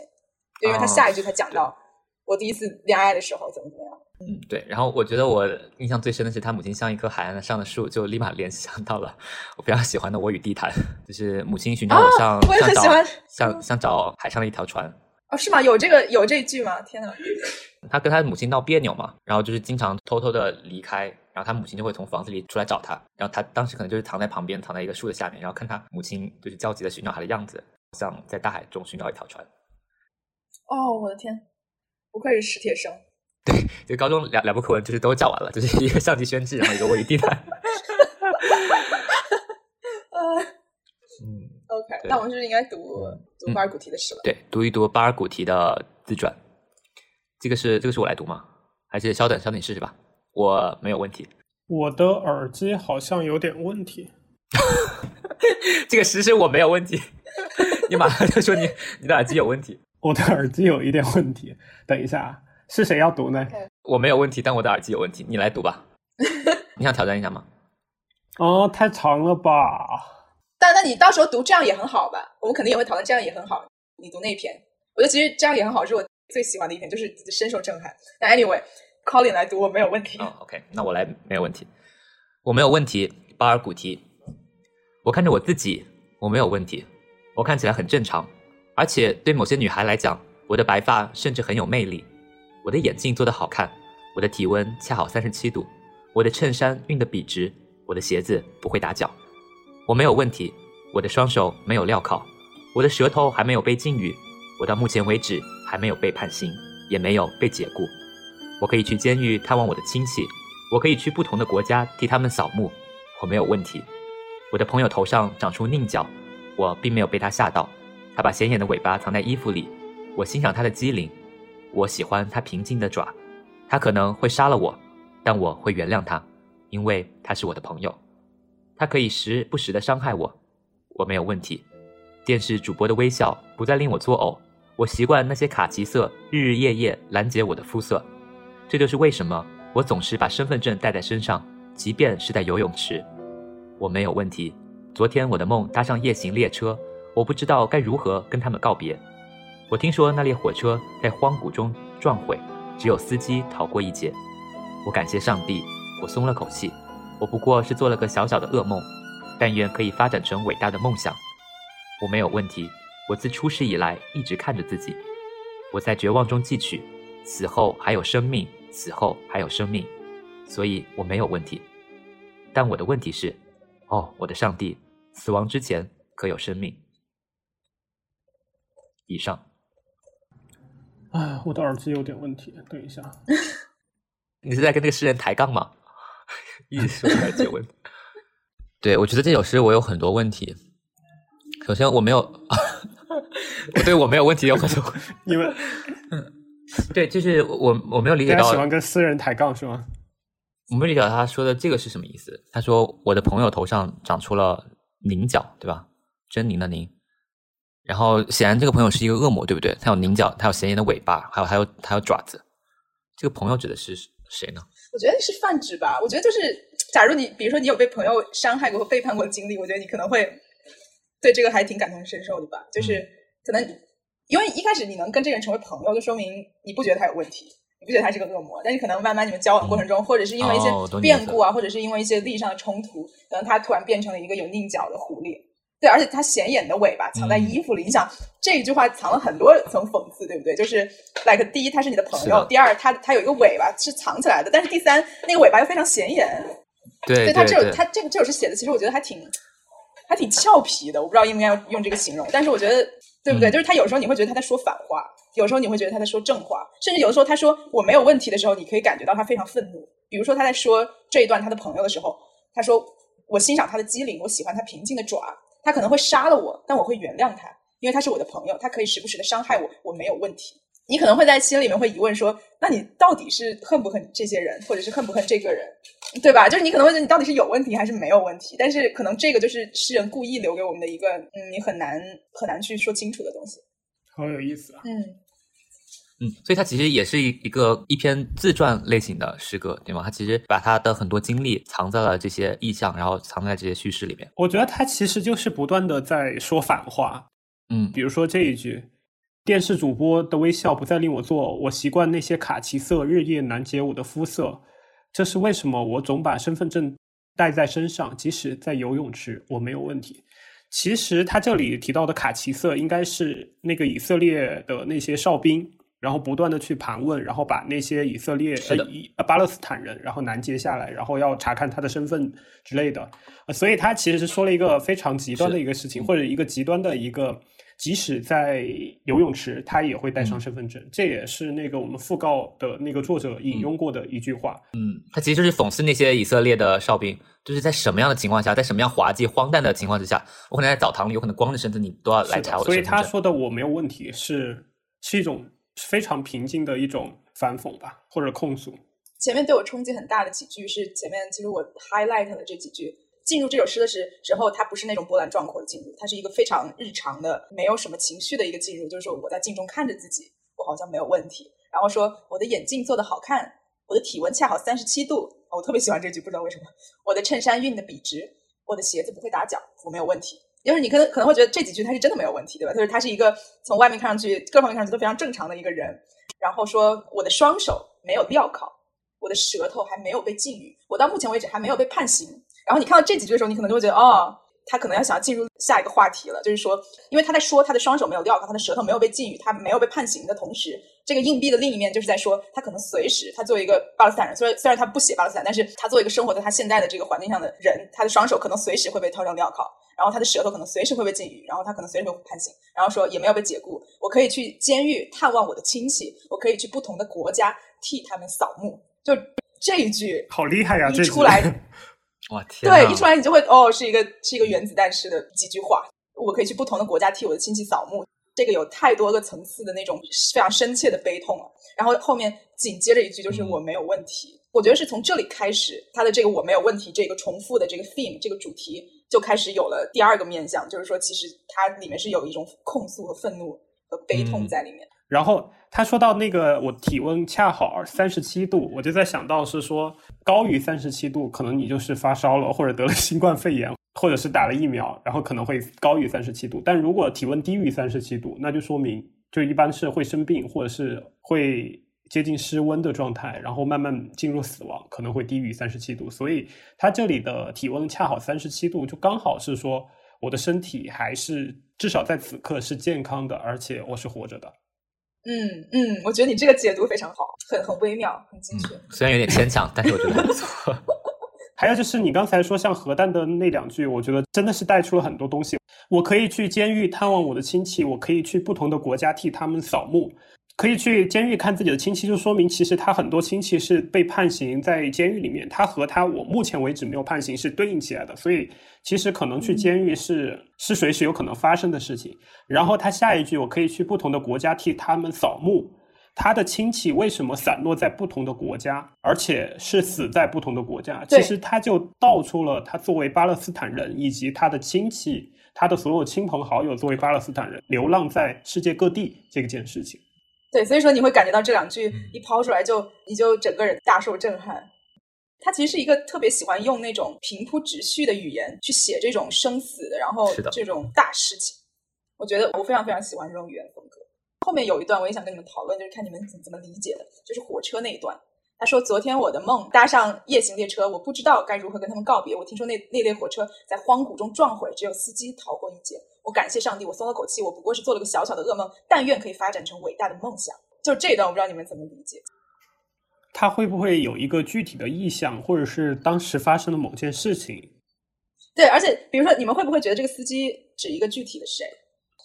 就因为他下一句他讲到我第一次恋爱的时候怎么怎么样。嗯，对。然后我觉得我印象最深的是他母亲像一棵海岸上的树，就立马联想到了我非常喜欢的《我与地坛》，就是母亲寻找我像像找像像找海上的一条船。哦，是吗？有这个有这句吗？天呐。他跟他母亲闹别扭嘛，然后就是经常偷偷的离开，然后他母亲就会从房子里出来找他，然后他当时可能就是躺在旁边，躺在一个树的下面，然后看他母亲就是焦急的寻找他的样子，像在大海中寻找一条船。哦，我的天，不愧是史铁生。对，就高中两两部课文就是都讲完了，就是一个象棋宣制，然后一个我与地毯。嗯，OK，那我们是不是应该读读巴尔古提的诗了？对，读一读巴尔古提的自传。这个是这个是我来读吗？还是稍等稍等你试试吧？我没有问题。我的耳机好像有点问题。这个诗是我没有问题。你马上就说你你的耳机有问题。我的耳机有一点问题。等一下。是谁要读呢？我没有问题，但我的耳机有问题。你来读吧。你想挑战一下吗？哦，太长了吧。但那你到时候读这样也很好吧？我们肯定也会讨论这样也很好。你读那篇，我觉得其实这样也很好，是我最喜欢的一篇，就是深受震撼。那 anyway，Colin 来读，我没有问题。哦，OK，那我来没有问题。我没有问题。巴尔古提，我看着我自己，我没有问题。我看起来很正常，而且对某些女孩来讲，我的白发甚至很有魅力。我的眼镜做得好看，我的体温恰好三十七度，我的衬衫熨得笔直，我的鞋子不会打脚，我没有问题，我的双手没有镣铐，我的舌头还没有被禁语，我到目前为止还没有被判刑，也没有被解雇，我可以去监狱探望我的亲戚，我可以去不同的国家替他们扫墓，我没有问题，我的朋友头上长出佞角，我并没有被他吓到，他把显眼的尾巴藏在衣服里，我欣赏他的机灵。我喜欢他平静的爪，他可能会杀了我，但我会原谅他，因为他是我的朋友。他可以时不时的伤害我，我没有问题。电视主播的微笑不再令我作呕，我习惯那些卡其色日日夜夜拦截我的肤色。这就是为什么我总是把身份证带在身上，即便是在游泳池。我没有问题。昨天我的梦搭上夜行列车，我不知道该如何跟他们告别。我听说那列火车在荒谷中撞毁，只有司机逃过一劫。我感谢上帝，我松了口气。我不过是做了个小小的噩梦，但愿可以发展成伟大的梦想。我没有问题。我自出世以来一直看着自己。我在绝望中汲取，死后还有生命，死后还有生命，所以我没有问题。但我的问题是，哦，我的上帝，死亡之前可有生命？以上。哎，我的耳机有点问题，等一下。你是在跟那个诗人抬杠吗？一直说耳机问题。对，我觉得这首诗我有很多问题。首先，我没有，我对我没有问题有很多。你们，对，就是我我没有理解到喜欢跟诗人抬杠是吗？我没理解到他说的这个是什么意思。他说我的朋友头上长出了菱角，对吧？狰狞的狞。然后显然这个朋友是一个恶魔，对不对？他有凝角，他有显眼的尾巴，还有还有还有爪子。这个朋友指的是谁呢？我觉得是泛指吧。我觉得就是，假如你比如说你有被朋友伤害过和背叛过的经历，我觉得你可能会对这个还挺感同身受的吧。就是可能因为一开始你能跟这个人成为朋友，就说明你不觉得他有问题，你不觉得他是个恶魔。但是可能慢慢你们交往过程中，或者是因为一些变故啊，或者是因为一些利益上的冲突，可能他突然变成了一个有拧角的狐狸。对，而且它显眼的尾巴藏在衣服里。你想这一句话藏了很多层讽刺，对不对？就是 like 第一，他是你的朋友；第二，他他有一个尾巴是藏起来的；但是第三，那个尾巴又非常显眼。对，他这首他这个这首诗写的，其实我觉得还挺还挺俏皮的。我不知道应不应该用这个形容，但是我觉得对不对？就是他有时候你会觉得他在说反话，有时候你会觉得他在说正话，甚至有的时候他说我没有问题的时候，你可以感觉到他非常愤怒。比如说他在说这一段他的朋友的时候，他说我欣赏他的机灵，我喜欢他平静的爪。他可能会杀了我，但我会原谅他，因为他是我的朋友，他可以时不时的伤害我，我没有问题。你可能会在心里面会疑问说，那你到底是恨不恨这些人，或者是恨不恨这个人，对吧？就是你可能会觉得你到底是有问题还是没有问题？但是可能这个就是诗人故意留给我们的一个，嗯，你很难很难去说清楚的东西。好有意思啊，嗯。嗯，所以它其实也是一一个一篇自传类型的诗歌，对吗？他其实把他的很多经历藏在了这些意象，然后藏在这些叙事里面。我觉得他其实就是不断的在说反话。嗯，比如说这一句：“电视主播的微笑不再令我做，我习惯那些卡其色日夜难解我的肤色。这是为什么？我总把身份证带在身上，即使在游泳池，我没有问题。”其实他这里提到的卡其色，应该是那个以色列的那些哨兵。然后不断的去盘问，然后把那些以色列呃以巴勒斯坦人，然后拦截下来，然后要查看他的身份之类的，所以他其实是说了一个非常极端的一个事情，或者一个极端的一个，即使在游泳池，他也会带上身份证，这也是那个我们讣告的那个作者引用过的一句话。嗯，他其实就是讽刺那些以色列的哨兵，就是在什么样的情况下，在什么样滑稽荒诞的情况之下，我可能在澡堂里，有可能光着身子，你都要来查我的身份证。所以他说的我没有问题，是是一种。非常平静的一种反讽吧，或者控诉。前面对我冲击很大的几句是前面，其实我 highlight 的这几句。进入这首诗的时时候，它不是那种波澜壮阔的进入，它是一个非常日常的，没有什么情绪的一个进入。就是说，我在镜中看着自己，我好像没有问题。然后说，我的眼镜做的好看，我的体温恰好三十七度。我特别喜欢这句，不知道为什么。我的衬衫熨的笔直，我的鞋子不会打脚，我没有问题。就是你可能可能会觉得这几句他是真的没有问题，对吧？就是他是一个从外面看上去各方面看上去都非常正常的一个人。然后说我的双手没有镣铐，我的舌头还没有被禁语，我到目前为止还没有被判刑。然后你看到这几句的时候，你可能就会觉得哦，他可能要想要进入下一个话题了，就是说，因为他在说他的双手没有镣铐，他的舌头没有被禁语，他没有被判刑的同时，这个硬币的另一面就是在说他可能随时，他作为一个巴勒斯坦人，虽然虽然他不写巴勒斯坦，但是他作为一个生活在他现在的这个环境上的人，他的双手可能随时会被套上镣铐。然后他的舌头可能随时会被禁语，然后他可能随时会判刑，然后说也没有被解雇，我可以去监狱探望我的亲戚，我可以去不同的国家替他们扫墓。就这一句好厉害呀！一出来，哇天！对，一出来你就会哦，是一个是一个原子弹式的几句话。我可以去不同的国家替我的亲戚扫墓，这个有太多个层次的那种非常深切的悲痛了。然后后面紧接着一句就是我没有问题，我觉得是从这里开始，他的这个我没有问题这个重复的这个 theme 这个主题。就开始有了第二个面向，就是说，其实它里面是有一种控诉和愤怒和悲痛在里面。然后他说到那个我体温恰好三十七度，我就在想到是说高于三十七度，可能你就是发烧了，或者得了新冠肺炎，或者是打了疫苗，然后可能会高于三十七度。但如果体温低于三十七度，那就说明就一般是会生病，或者是会。接近失温的状态，然后慢慢进入死亡，可能会低于三十七度。所以它这里的体温恰好三十七度，就刚好是说我的身体还是至少在此刻是健康的，而且我是活着的。嗯嗯，我觉得你这个解读非常好，很很微妙，很精确。虽然有点牵强，但是我觉得还不错。还有就是你刚才说像核弹的那两句，我觉得真的是带出了很多东西。我可以去监狱探望我的亲戚，我可以去不同的国家替他们扫墓。可以去监狱看自己的亲戚，就说明其实他很多亲戚是被判刑在监狱里面，他和他我目前为止没有判刑是对应起来的，所以其实可能去监狱是是随时有可能发生的事情。然后他下一句，我可以去不同的国家替他们扫墓，他的亲戚为什么散落在不同的国家，而且是死在不同的国家？其实他就道出了他作为巴勒斯坦人以及他的亲戚，他的所有亲朋好友作为巴勒斯坦人流浪在世界各地这件事情。对，所以说你会感觉到这两句一抛出来就你就整个人大受震撼。他其实是一个特别喜欢用那种平铺直叙的语言去写这种生死的，然后这种大事情。我觉得我非常非常喜欢这种语言风格。后面有一段我也想跟你们讨论，就是看你们怎怎么理解的，就是火车那一段。他说：“昨天我的梦搭上夜行列车，我不知道该如何跟他们告别。我听说那那列火车在荒谷中撞毁，只有司机逃过一劫。我感谢上帝，我松了口气。我不过是做了个小小的噩梦，但愿可以发展成伟大的梦想。”就这一段，我不知道你们怎么理解。他会不会有一个具体的意向，或者是当时发生的某件事情？对，而且比如说，你们会不会觉得这个司机指一个具体的谁？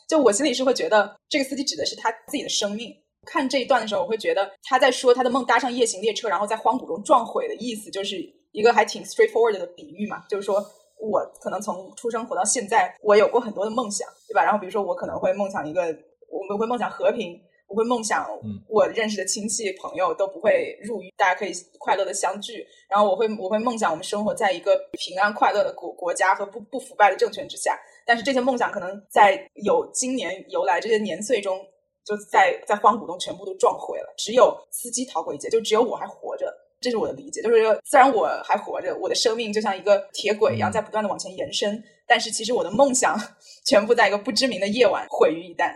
就我心里是会觉得这个司机指的是他自己的生命。看这一段的时候，我会觉得他在说他的梦搭上夜行列车，然后在荒谷中撞毁的意思，就是一个还挺 straightforward 的比喻嘛，就是说我可能从出生活到现在，我有过很多的梦想，对吧？然后比如说我可能会梦想一个，我们会梦想和平，我会梦想嗯我认识的亲戚朋友都不会入狱，大家可以快乐的相聚。然后我会我会梦想我们生活在一个平安快乐的国国家和不不腐败的政权之下。但是这些梦想可能在有今年由来这些年岁中，就在在荒谷中全部都撞毁了。只有司机逃过一劫，就只有我还活着。这是我的理解，就是说，虽然我还活着，我的生命就像一个铁轨一样在不断的往前延伸，但是其实我的梦想 全部在一个不知名的夜晚毁于一旦。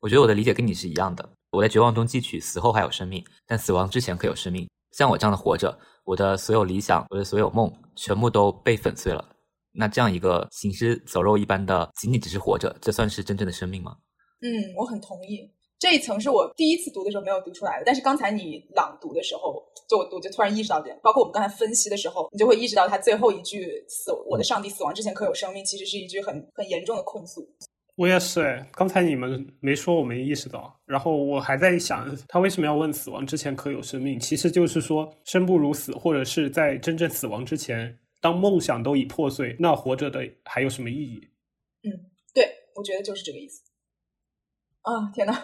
我觉得我的理解跟你是一样的。我在绝望中汲取死后还有生命，但死亡之前可有生命。像我这样的活着，我的所有理想，我的所有梦，全部都被粉碎了。那这样一个行尸走肉一般的，仅仅只是活着，这算是真正的生命吗？嗯，我很同意。这一层是我第一次读的时候没有读出来的，但是刚才你朗读的时候，就我我就突然意识到这点。包括我们刚才分析的时候，你就会意识到他最后一句“死我的上帝死亡之前可有生命”，其实是一句很很严重的控诉。我也是哎，刚才你们没说，我没意识到。然后我还在想，他为什么要问死亡之前可有生命？其实就是说，生不如死，或者是在真正死亡之前，当梦想都已破碎，那活着的还有什么意义？嗯对，我觉得就是这个意思。啊，天呐，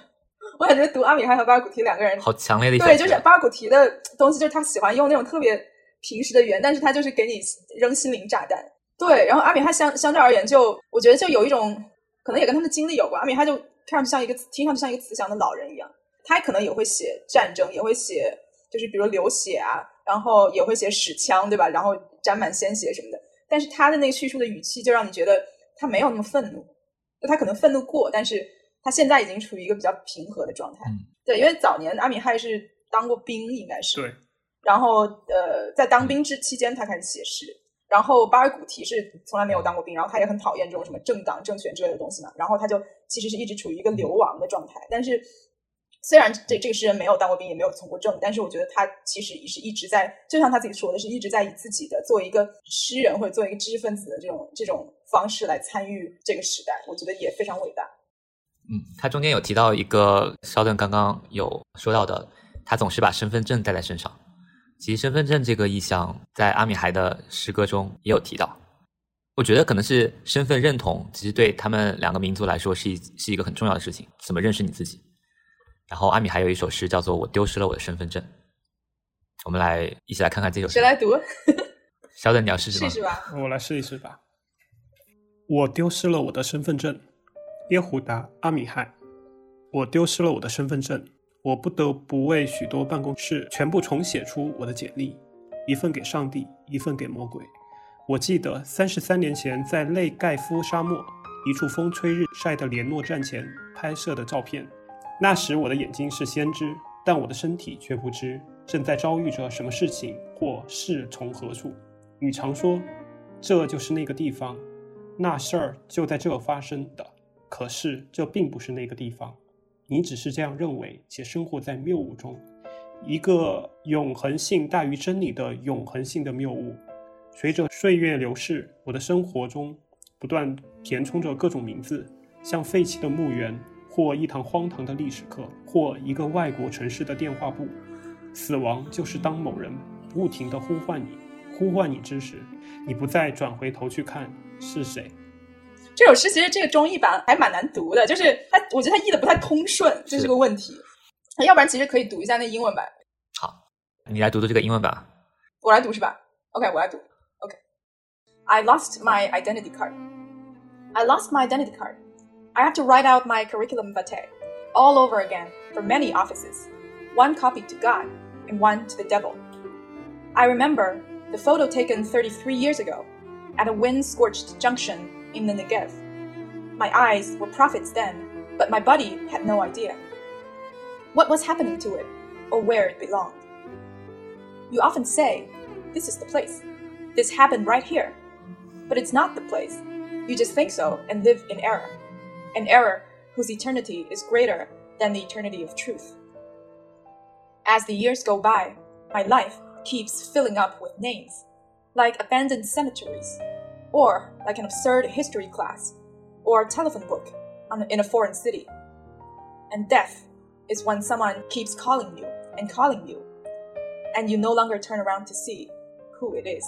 我感觉读阿米哈和巴尔古提两个人好强烈的一对，就是巴尔古提的东西，就是他喜欢用那种特别平时的语言，但是他就是给你扔心灵炸弹。对，然后阿米哈相相对而言就，我觉得就有一种可能也跟他们的经历有关。阿米哈就看上去像一个听上去像一个慈祥的老人一样，他可能也会写战争，也会写就是比如流血啊，然后也会写使枪，对吧？然后沾满鲜血什么的。但是他的那个叙述的语气就让你觉得他没有那么愤怒，就他可能愤怒过，但是他现在已经处于一个比较平和的状态。嗯对，因为早年阿米亥是当过兵，应该是。对，然后呃，在当兵之期间，他开始写诗。然后巴尔古提是从来没有当过兵，然后他也很讨厌这种什么政党政权之类的东西嘛。然后他就其实是一直处于一个流亡的状态。但是虽然这这个诗人没有当过兵，也没有从过政，但是我觉得他其实也是一直在，就像他自己说的，是一直在以自己的作为一个诗人或者作为一个知识分子的这种这种方式来参与这个时代。我觉得也非常伟大。嗯，他中间有提到一个肖顿刚刚有说到的，他总是把身份证带在身上。其实身份证这个意象在阿米孩的诗歌中也有提到。我觉得可能是身份认同，其实对他们两个民族来说是一是一个很重要的事情，怎么认识你自己。然后阿米还有一首诗叫做《我丢失了我的身份证》，我们来一起来看看这首诗谁。来读？肖顿，你要试试吗？试试吧。我来试一试吧。我丢失了我的身份证，耶胡达·阿米亥。我丢失了我的身份证，我不得不为许多办公室全部重写出我的简历，一份给上帝，一份给魔鬼。我记得三十三年前在内盖夫沙漠一处风吹日晒的联络站前拍摄的照片，那时我的眼睛是先知，但我的身体却不知正在遭遇着什么事情或是从何处。你常说，这就是那个地方，那事儿就在这发生的。可是这并不是那个地方，你只是这样认为，且生活在谬误中，一个永恒性大于真理的永恒性的谬误。随着岁月流逝，我的生活中不断填充着各种名字，像废弃的墓园，或一堂荒唐的历史课，或一个外国城市的电话簿。死亡就是当某人不停地呼唤你，呼唤你之时，你不再转回头去看是谁。这首诗其实这个中译版还蛮难读的，就是它，我觉得它译的不太通顺，这是个问题。 要不然其实可以读一下那英文版。好，你来读读这个英文版。我来读是吧？OK，我来读。OK。I lost my identity card. I lost my identity card. I have to write out my curriculum vitae all over again for many offices. One copy to God and one to the devil. I remember the photo taken 33 years ago at a wind scorched junction in the Negev. My eyes were prophets then, but my body had no idea what was happening to it or where it belonged. You often say, This is the place. This happened right here. But it's not the place. You just think so and live in error. An error whose eternity is greater than the eternity of truth. As the years go by, my life keeps filling up with names, like abandoned cemeteries, or like an absurd history class, or a telephone book on, in a foreign city. And death is when someone keeps calling you and calling you, and you no longer turn around to see who it is.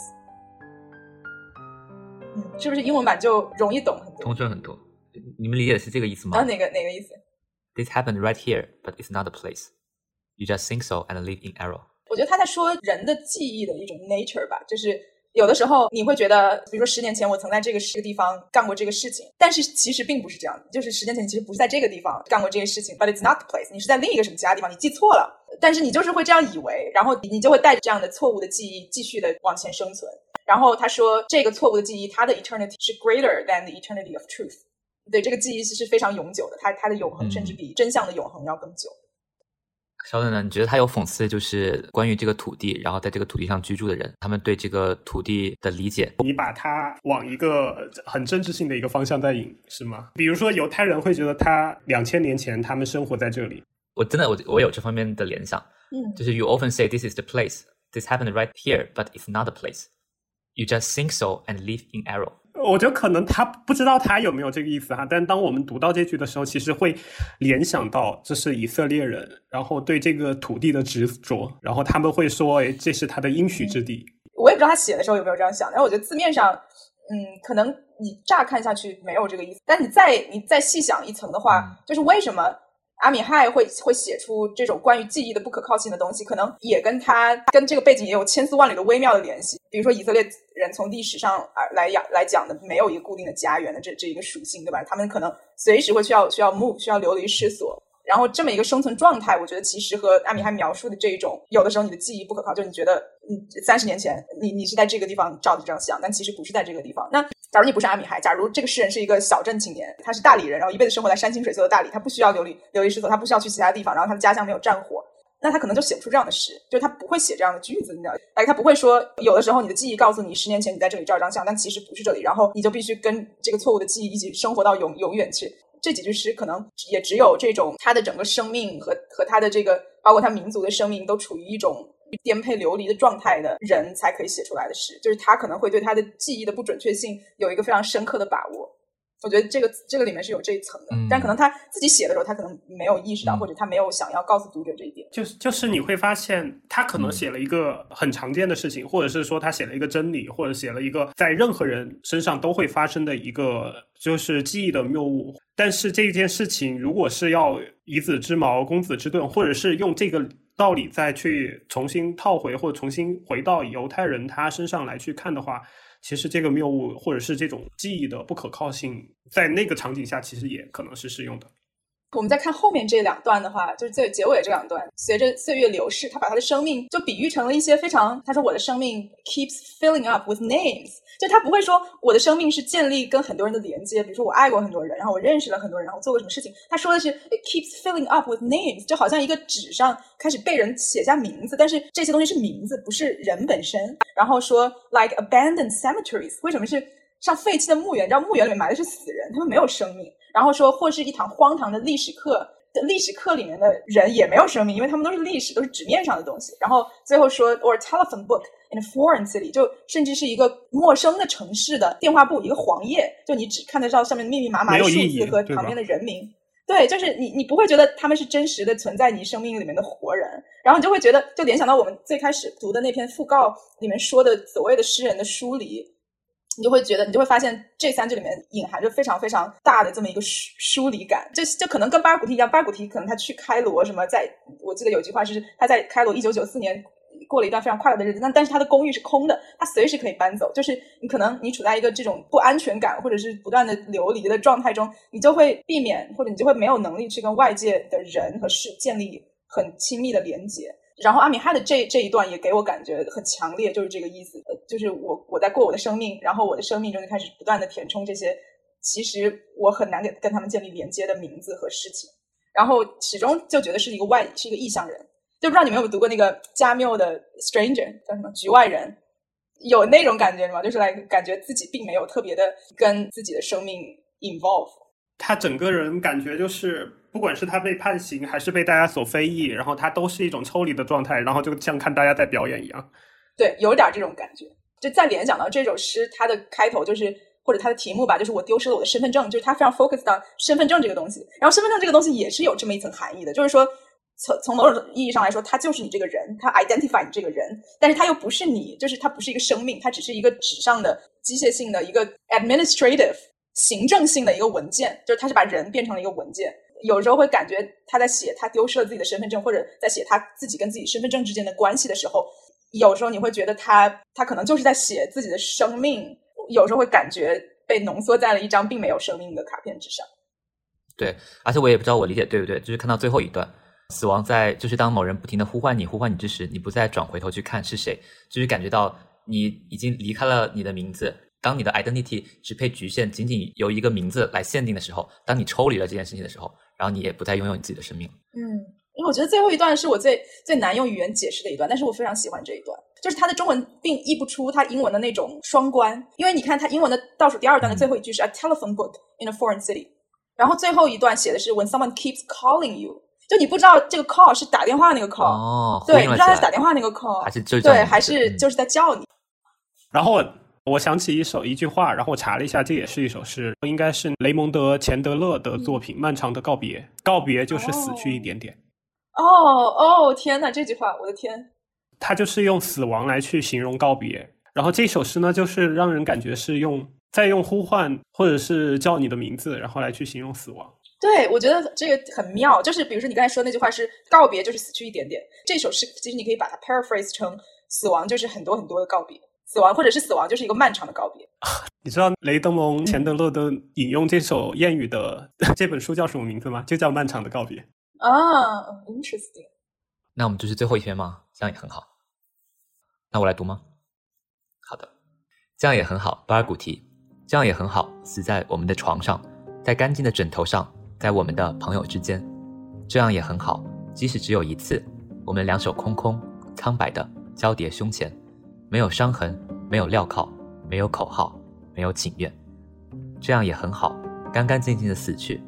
嗯，是不是英文版就容易懂很多？通顺很多。你们理解的是这个意思吗？啊，哪个哪个意思？ This happened right here, but it's not a place. You just think so and live in error. 我觉得他在说人的记忆的一种 nature 吧，就是 有的时候你会觉得，比如说十年前我曾在这个这个地方干过这个事情，但是其实并不是这样的，就是十年前你其实不是在这个地方干过这个事情，but it's not the place，你是在另一个什么其他地方，你记错了，但是你就是会这样以为，然后你就会带着这样的错误的记忆继续的往前生存。然后他说，这个错误的记忆，它的 eternity 是 greater than the eternity of truth。对，这个记忆是是非常永久的，它它的永恒甚至比真相的永恒要更久。肖顿呢？你觉得他有讽刺，就是关于这个土地，然后在这个土地上居住的人，他们对这个土地的理解？你把它往一个很政治性的一个方向在引，是吗？比如说犹太人会觉得他两千年前他们生活在这里，我真的我我有这方面的联想，嗯，就是 you often say this is the place, this happened right here, but it's not the place. You just think so and live in error. 我觉得可能他不知道他有没有这个意思哈，但当我们读到这句的时候，其实会联想到这是以色列人，然后对这个土地的执着，然后他们会说，哎，这是他的应许之地。我也不知道他写的时候有没有这样想，但我觉得字面上，嗯，可能你乍看下去没有这个意思，但你再你再细想一层的话，就是为什么阿米亥会会写出这种关于记忆的不可靠性的东西，可能也跟他跟这个背景也有千丝万缕的微妙的联系。比如说以色列人从历史上而来讲来讲的，没有一个固定的家园的这这一个属性，对吧？他们可能随时会需要需要 move，需要流离失所。然后这么一个生存状态，我觉得其实和阿米亥描述的这一种，有的时候你的记忆不可靠，就你觉得，嗯，三十年前你你是在这个地方照的这张相，但其实不是在这个地方。那假如你不是阿米亥，假如这个诗人是一个小镇青年，他是大理人，然后一辈子生活在山清水秀的大理，他不需要流离流离失所，他不需要去其他地方，然后他的家乡没有战火，那他可能就写不出这样的诗，就是他不会写这样的句子，你知道？哎，他不会说，有的时候你的记忆告诉你十年前你在这里照一张相，但其实不是这里，然后你就必须跟这个错误的记忆一起生活到永永远去。这几句诗可能也只有这种他的整个生命和和他的这个包括他民族的生命都处于一种颠沛流离的状态的人才可以写出来的诗，就是他可能会对他的记忆的不准确性有一个非常深刻的把握。我觉得这个这个里面是有这一层的，嗯但可能他自己写的时候，他可能没有意识到，嗯或者他没有想要告诉读者这一点。就是就是你会发现，他可能写了一个很常见的事情，或者是说他写了一个真理，或者写了一个在任何人身上都会发生的一个就是记忆的谬误。但是这件事情，如果是要以子之矛攻子之盾，或者是用这个道理再去重新套回，或者重新回到犹太人他身上来去看的话，其实这个谬误或者是这种记忆的不可靠性，在那个场景下其实也可能是适用的。我们再看后面这两段的话，就是最结尾这两段，随着岁月流逝，他把他的生命就比喻成了一些非常，他说我的生命 keeps filling up with names，就他不会说我的生命是建立跟很多人的连接，比如说我爱过很多人，然后我认识了很多人，然后做过什么事情，他说的是 it keeps filling up with names，就好像一个纸上开始被人写下名字，但是这些东西是名字，不是人本身。然后说 like abandoned cemeteries，为什么是像废弃的墓园？你知道墓园里面埋的是死人，他们没有生命。然后说，或是一堂荒唐的历史课，历史课里面的人也没有生命，因为他们都是历史，都是纸面上的东西。然后最后说，or telephone book in a foreign city，就甚至是一个陌生的城市的电话簿，一个黄页，就你只看得到上面密密麻麻的数字和旁边的人名。对，就是你，你不会觉得他们是真实的存在你生命里面的活人，然后你就会觉得，就联想到我们最开始读的那篇讣告里面说的所谓的诗人的疏离，你就会觉得，你就会发现这三句里面隐含着非常非常大的这么一个疏疏离感。就就可能跟巴尔古提一样，巴尔古提可能他去开罗什么，在我记得有句话是他在开罗一九九四年过了一段非常快乐的日子，但但是他的公寓是空的，他随时可以搬走。就是你可能你处在一个这种不安全感或者是不断的流离的状态中，你就会避免或者你就会没有能力去跟外界的人和事建立很亲密的连接。然后阿米哈的这这一段也给我感觉很强烈，就是这个意思，呃，就是我我在过我的生命，然后我的生命中就开始不断的填充这些，其实我很难给跟他们建立连接的名字和事情，然后始终就觉得是一个外是一个异乡人，就不知道你们有没有读过那个加缪的《Stranger》叫什么局外人，有那种感觉吗？就是来感觉自己并没有特别的跟自己的生命 involve，他整个人感觉就是。不管是他被判刑，还是被大家所非议，然后他都是一种抽离的状态，然后就像看大家在表演一样。对，有点这种感觉。就再联想到这首诗，它的开头就是或者它的题目吧，就是我丢失了我的身份证，就是他非常 focus 到身份证这个东西。然后身份证这个东西也是有这么一层含义的，就是说从从某种意义上来说，它就是你这个人，它 identify 你这个人，但是他又不是你，就是它不是一个生命，它只是一个纸上的机械性的一个 administrative 行政性的一个文件，就是他是把人变成了一个文件。有时候会感觉他在写他丢失了自己的身份证，或者在写他自己跟自己身份证之间的关系的时候，有时候你会觉得他他可能就是在写自己的生命。有时候会感觉被浓缩在了一张并没有生命的卡片之上。对，而且我也不知道我理解对不对，就是看到最后一段，死亡在就是当某人不停的呼唤你呼唤你之时，你不再转回头去看是谁，就是感觉到你已经离开了你的名字。当你的 identity 只配局限仅仅由一个名字来限定的时候，当你抽离了这件事情的时候。然后你也不再拥有你自己的生命。嗯，因为我觉得最后一段是我最最难用语言解释的一段，但是我非常喜欢这一段，就是它的中文并译不出它英文的那种双关。因为你看它英文的倒数第二段的最后一句是 a telephone book in a foreign city，然后最后一段写的是 when someone keeps calling you，就你不知道这个 call 是打电话那个 call，哦，对，你不知道他是打电话那个 call，还是就对，还是就是在叫你。然后。我想起一首一句话，然后我查了一下，这也是一首诗，应该是雷蒙德·钱德勒的作品《漫长的告别》。告别就是死去一点点。哦哦，天哪！这句话，我的天！他就是用死亡来去形容告别。然后这首诗呢，就是让人感觉是用在用呼唤或者是叫你的名字，然后来去形容死亡。对，我觉得这个很妙。就是比如说你刚才说那句话是告别就是死去一点点，这首诗其实你可以把它 paraphrase 成死亡就是很多很多的告别。死亡，或者是死亡，就是一个漫长的告别。你知道雷德蒙·钱德勒的引用这首谚语的这本书叫什么名字吗？就叫《漫长的告别》啊，interesting。那我们就是最后一篇吗？这样也很好。那我来读吗？好的，这样也很好。巴尔古提，这样也很好。死在我们的床上，在干净的枕头上，在我们的朋友之间，这样也很好。即使只有一次，我们两手空空，苍白的交叠胸前。没有伤痕，没有镣铐，没有口号，没有请愿，这样也很好，干干净净的死去。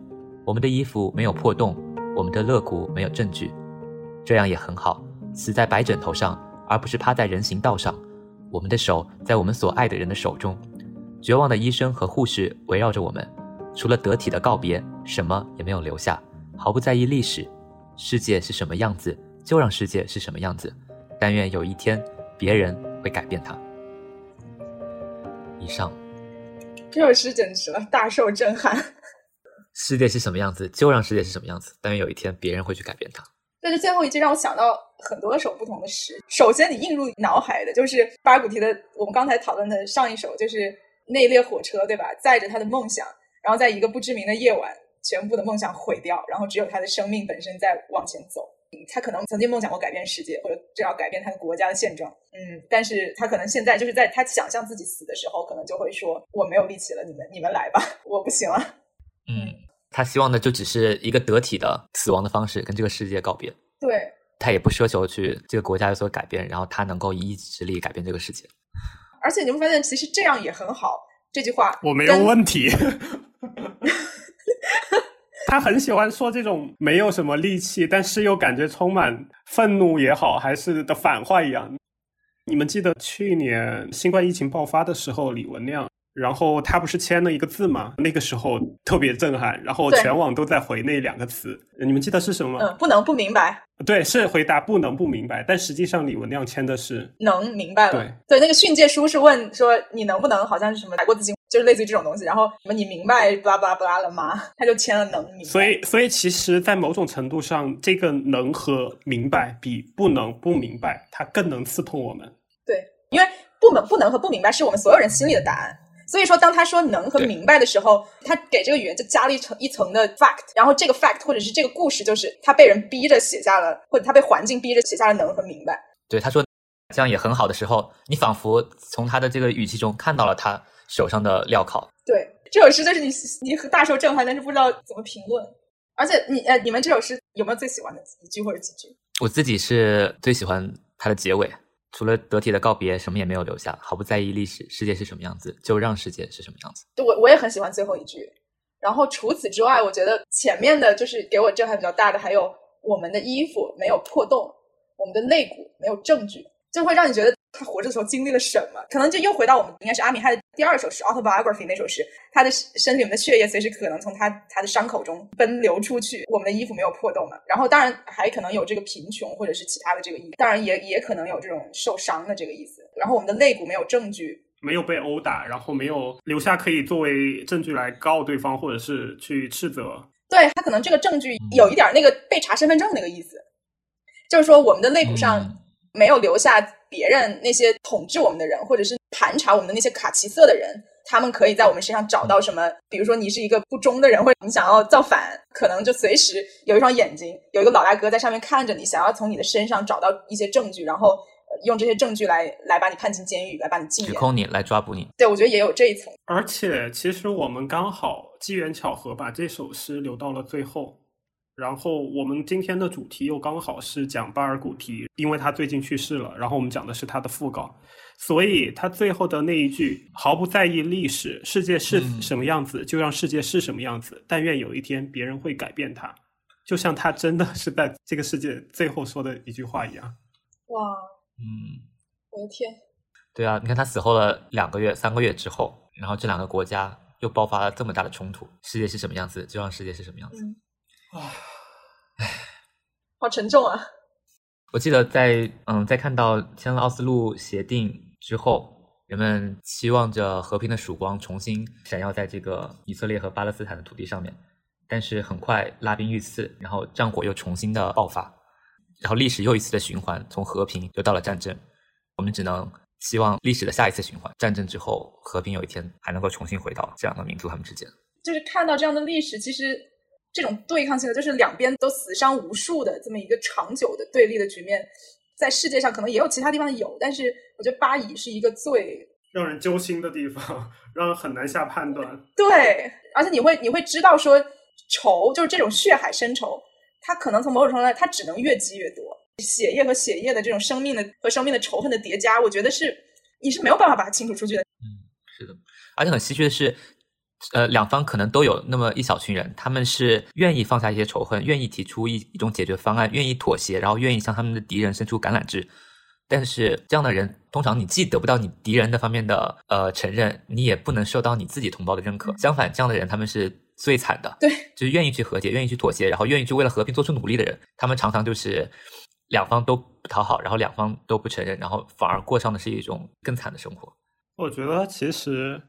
我们的衣服没有破洞，我们的肋骨没有证据，这样也很好，死在白枕头上，而不是趴在人行道上。我们的手在我们所爱的人的手中，绝望的医生和护士围绕着我们，除了得体的告别，什么也没有留下，毫不在意历史。世界是什么样子，就让世界是什么样子。但愿有一天，别人。会改变它。以上，这首诗简直了，大受震撼。世界是什么样子，就让世界是什么样子。但愿有一天，别人会去改变它。但是最后一句让我想到很多首不同的诗。首先，你映入脑海的就是巴尔古提的，我们刚才讨论的上一首，就是那列火车，对吧？载着他的梦想，然后在一个不知名的夜晚，全部的梦想毁掉，然后只有他的生命本身在往前走。他可能曾经梦想过改变世界，或者至少改变他的国家的现状。嗯，但是他可能现在就是在他想象自己死的时候，可能就会说：“我没有力气了，你们你们来吧，我不行了。”嗯，他希望的就只是一个得体的死亡的方式，跟这个世界告别。对，他也不奢求去这个国家有所改变，然后他能够以一己之力改变这个世界。而且你会发现，其实这样也很好。这句话我没有问题。他很喜欢说这种没有什么力气，但是又感觉充满愤怒也好，还是的反话一样。你们记得去年新冠疫情爆发的时候，李文亮然后他不是签了一个字吗？那个时候特别震撼，然后全网都在回那两个词，你们记得是什么吗？嗯，不能不明白，对，是回答不能不明白，但实际上李文亮签的是能明白了。对那个训诫书是问说你能不能，好像是什么改过自新，就是类似于这种东西。然后什么你明白巴拉巴拉巴拉了吗？他就签了能明白。所以，所以其实，在某种程度上，这个能和明白比不能不明白，它更能刺痛我们。对，因为不能不能和不明白是我们所有人心里的答案。所以说，当他说能和明白的时候，他给这个语言就加了一层一层的 fact，然后这个 fact 或者是这个故事，就是他被人逼着写下了，或者他被环境逼着写下了能和明白。对，他说这样也很好的时候，你仿佛从他的这个语气中看到了他手上的镣铐。对，这首诗就是你你大受震撼，但是不知道怎么评论。而且你呃，你们这首诗有没有最喜欢的一句或者几句？我自己是最喜欢它的结尾，除了得体的告别，什么也没有留下，毫不在意历史，世界是什么样子，就让世界是什么样子。对我我也很喜欢最后一句。然后除此之外，我觉得前面的就是给我震撼比较大的，还有我们的衣服没有破洞，我们的肋骨没有证据，就会让你觉得他活着的时候经历了什么。可能就又回到我们应该是阿米亥的第二首诗《Autobiography》那首诗，他的身体里面的血液随时可能从他他的伤口中奔流出去。我们的衣服没有破洞嘛，然后当然还可能有这个贫穷或者是其他的这个意思，当然也也可能有这种受伤的这个意思。然后我们的肋骨没有证据，没有被殴打，然后没有留下可以作为证据来告对方，或者是去斥责。对他可能这个证据有一点那个被查身份证那个意思，就是说我们的肋骨上嗯没有留下别人那些统治我们的人，或者是盘查我们的那些卡其色的人，他们可以在我们身上找到什么？比如说你是一个不忠的人，或者你想要造反，可能就随时有一双眼睛，有一个老大哥在上面看着你，想要从你的身上找到一些证据，然后呃用这些证据来来把你判进监狱，来把你禁言。指控你来抓捕你，对，我觉得也有这一层。而且，其实我们刚好机缘巧合把这首诗留到了最后，然后我们今天的主题又刚好是讲巴尔古提，因为他最近去世了，然后我们讲的是他的讣告，所以他最后的那一句毫不在意历史，世界是嗯什么样子，就让世界是什么样子，但愿有一天别人会改变它，就像他真的是在这个世界最后说的一句话一样。哇，嗯，我的天！对啊，你看他死后了两个月、三个月之后，然后这两个国家又爆发了这么大的冲突，世界是什么样子，就让世界是什么样子。嗯，好沉重啊！我记得在嗯，在看到签了奥斯陆协定之后，人们期望着和平的曙光重新闪耀在这个以色列和巴勒斯坦的土地上面，但是很快拉兵遇刺，然后战火又重新的爆发，然后历史又一次的循环，从和平又到了战争。我们只能希望历史的下一次循环，战争之后和平有一天还能够重新回到这两个民族他们之间。就是看到这样的历史，其实这种对抗性的，就是两边都死伤无数的这么一个长久的对立的局面，在世界上可能也有其他地方有，但是我觉得巴以是一个最让人揪心的地方，让人很难下判断。对，而且你会你会知道说仇就是这种血海深仇，它可能从某种程度上，它只能越积越多，血液和血液的这种生命的和生命的仇恨的叠加，我觉得是你是没有办法把它清除出去的。是的，而且很唏嘘的是，呃，两方可能都有那么一小群人，他们是愿意放下一些仇恨，愿意提出一一种解决方案，愿意妥协，然后愿意向他们的敌人伸出橄榄枝。但是这样的人，通常你既得不到你敌人的方面的呃承认，你也不能受到你自己同胞的认可。相反，这样的人他们是最惨的。对，就是愿意去和解，愿意去妥协，然后愿意去为了和平做出努力的人，他们常常就是两方都不讨好，然后两方都不承认，然后反而过上的是一种更惨的生活。我觉得其实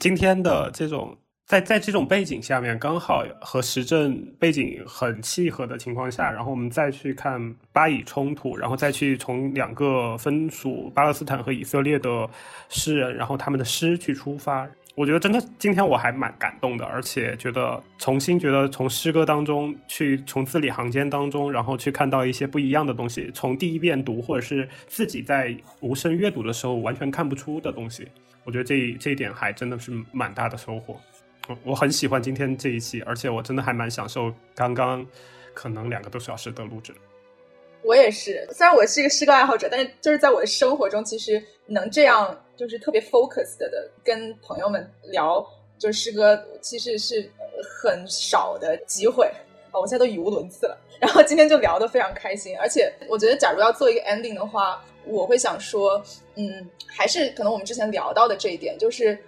今天的这种在在这种背景下面，刚好和时政背景很契合的情况下，然后我们再去看巴以冲突，然后再去从两个分属巴勒斯坦和以色列的诗人，然后他们的诗去出发。我觉得真的今天我还蛮感动的，而且觉得重新觉得从诗歌当中去从字里行间当中，然后去看到一些不一样的东西，从第一遍读或者是自己在无声阅读的时候完全看不出的东西。我觉得这这一点还真的是蛮大的收获。我我很喜欢今天这一期，而且我真的还蛮享受刚刚可能两个多小时的录制。我也是，虽然我是一个诗歌爱好者，但是就是在我的生活中，其实能这样就是特别 focused 的跟朋友们聊就是诗歌，其实是很少的机会啊。我现在都语无伦次了，然后今天就聊得非常开心，而且我觉得，假如要做一个 ending 的话，我会想说，嗯，还是可能我们之前聊到的这一点，就是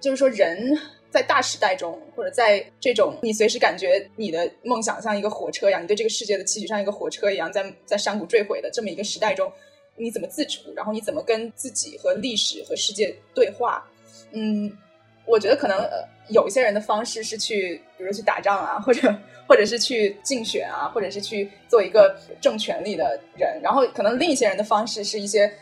就是说人。在大时代中，或者在这种你随时感觉你的梦想像一个火车一样，你对这个世界的期许像一个火车一样，在在山谷坠毁的这么一个时代中，你怎么自处？然后你怎么跟自己和历史和世界对话？嗯，我觉得可能呃有一些人的方式是去，比如去打仗啊，或者或者是去竞选啊，或者是去做一个正权力的人。然后可能另一些人的方式是一些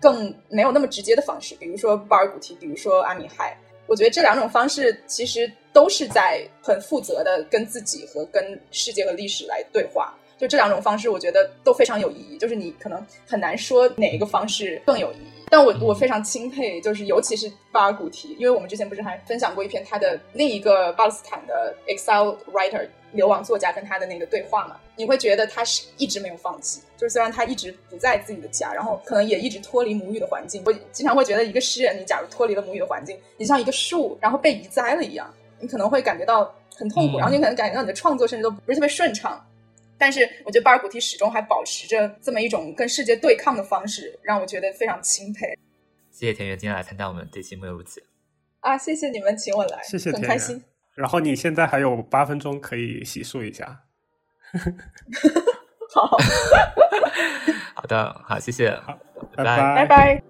更没有那么直接的方式，比如说巴尔古提，比如说阿米海。我觉得这两种方式其实都是在很负责的跟自己和跟世界和历史来对话。就这两种方式，我觉得都非常有意义。就是你可能很难说哪一个方式更有意义。但我我非常钦佩，就是尤其是巴尔古提，因为我们之前不是还分享过一篇他的另一个巴勒斯坦的 exile writer 流亡作家跟他的那个对话嘛？你会觉得他是一直没有放弃，就是虽然他一直不在自己的家，然后可能也一直脱离母语的环境。我经常会觉得，一个诗人，你假如脱离了母语的环境，你像一个树，然后被移栽了一样，你可能会感觉到很痛苦，然后你可能感觉到你的创作甚至都不是特别顺畅。但是我觉得巴尔古提始终还保持着这么一种跟世界对抗的方式，让我觉得非常钦佩。谢谢田园今天来参加我们这期《木有如此》啊！谢谢你们请我来，谢谢，很开心。然后你现在还有八分钟可以洗漱一下。好，好的，好，谢谢，拜拜拜拜。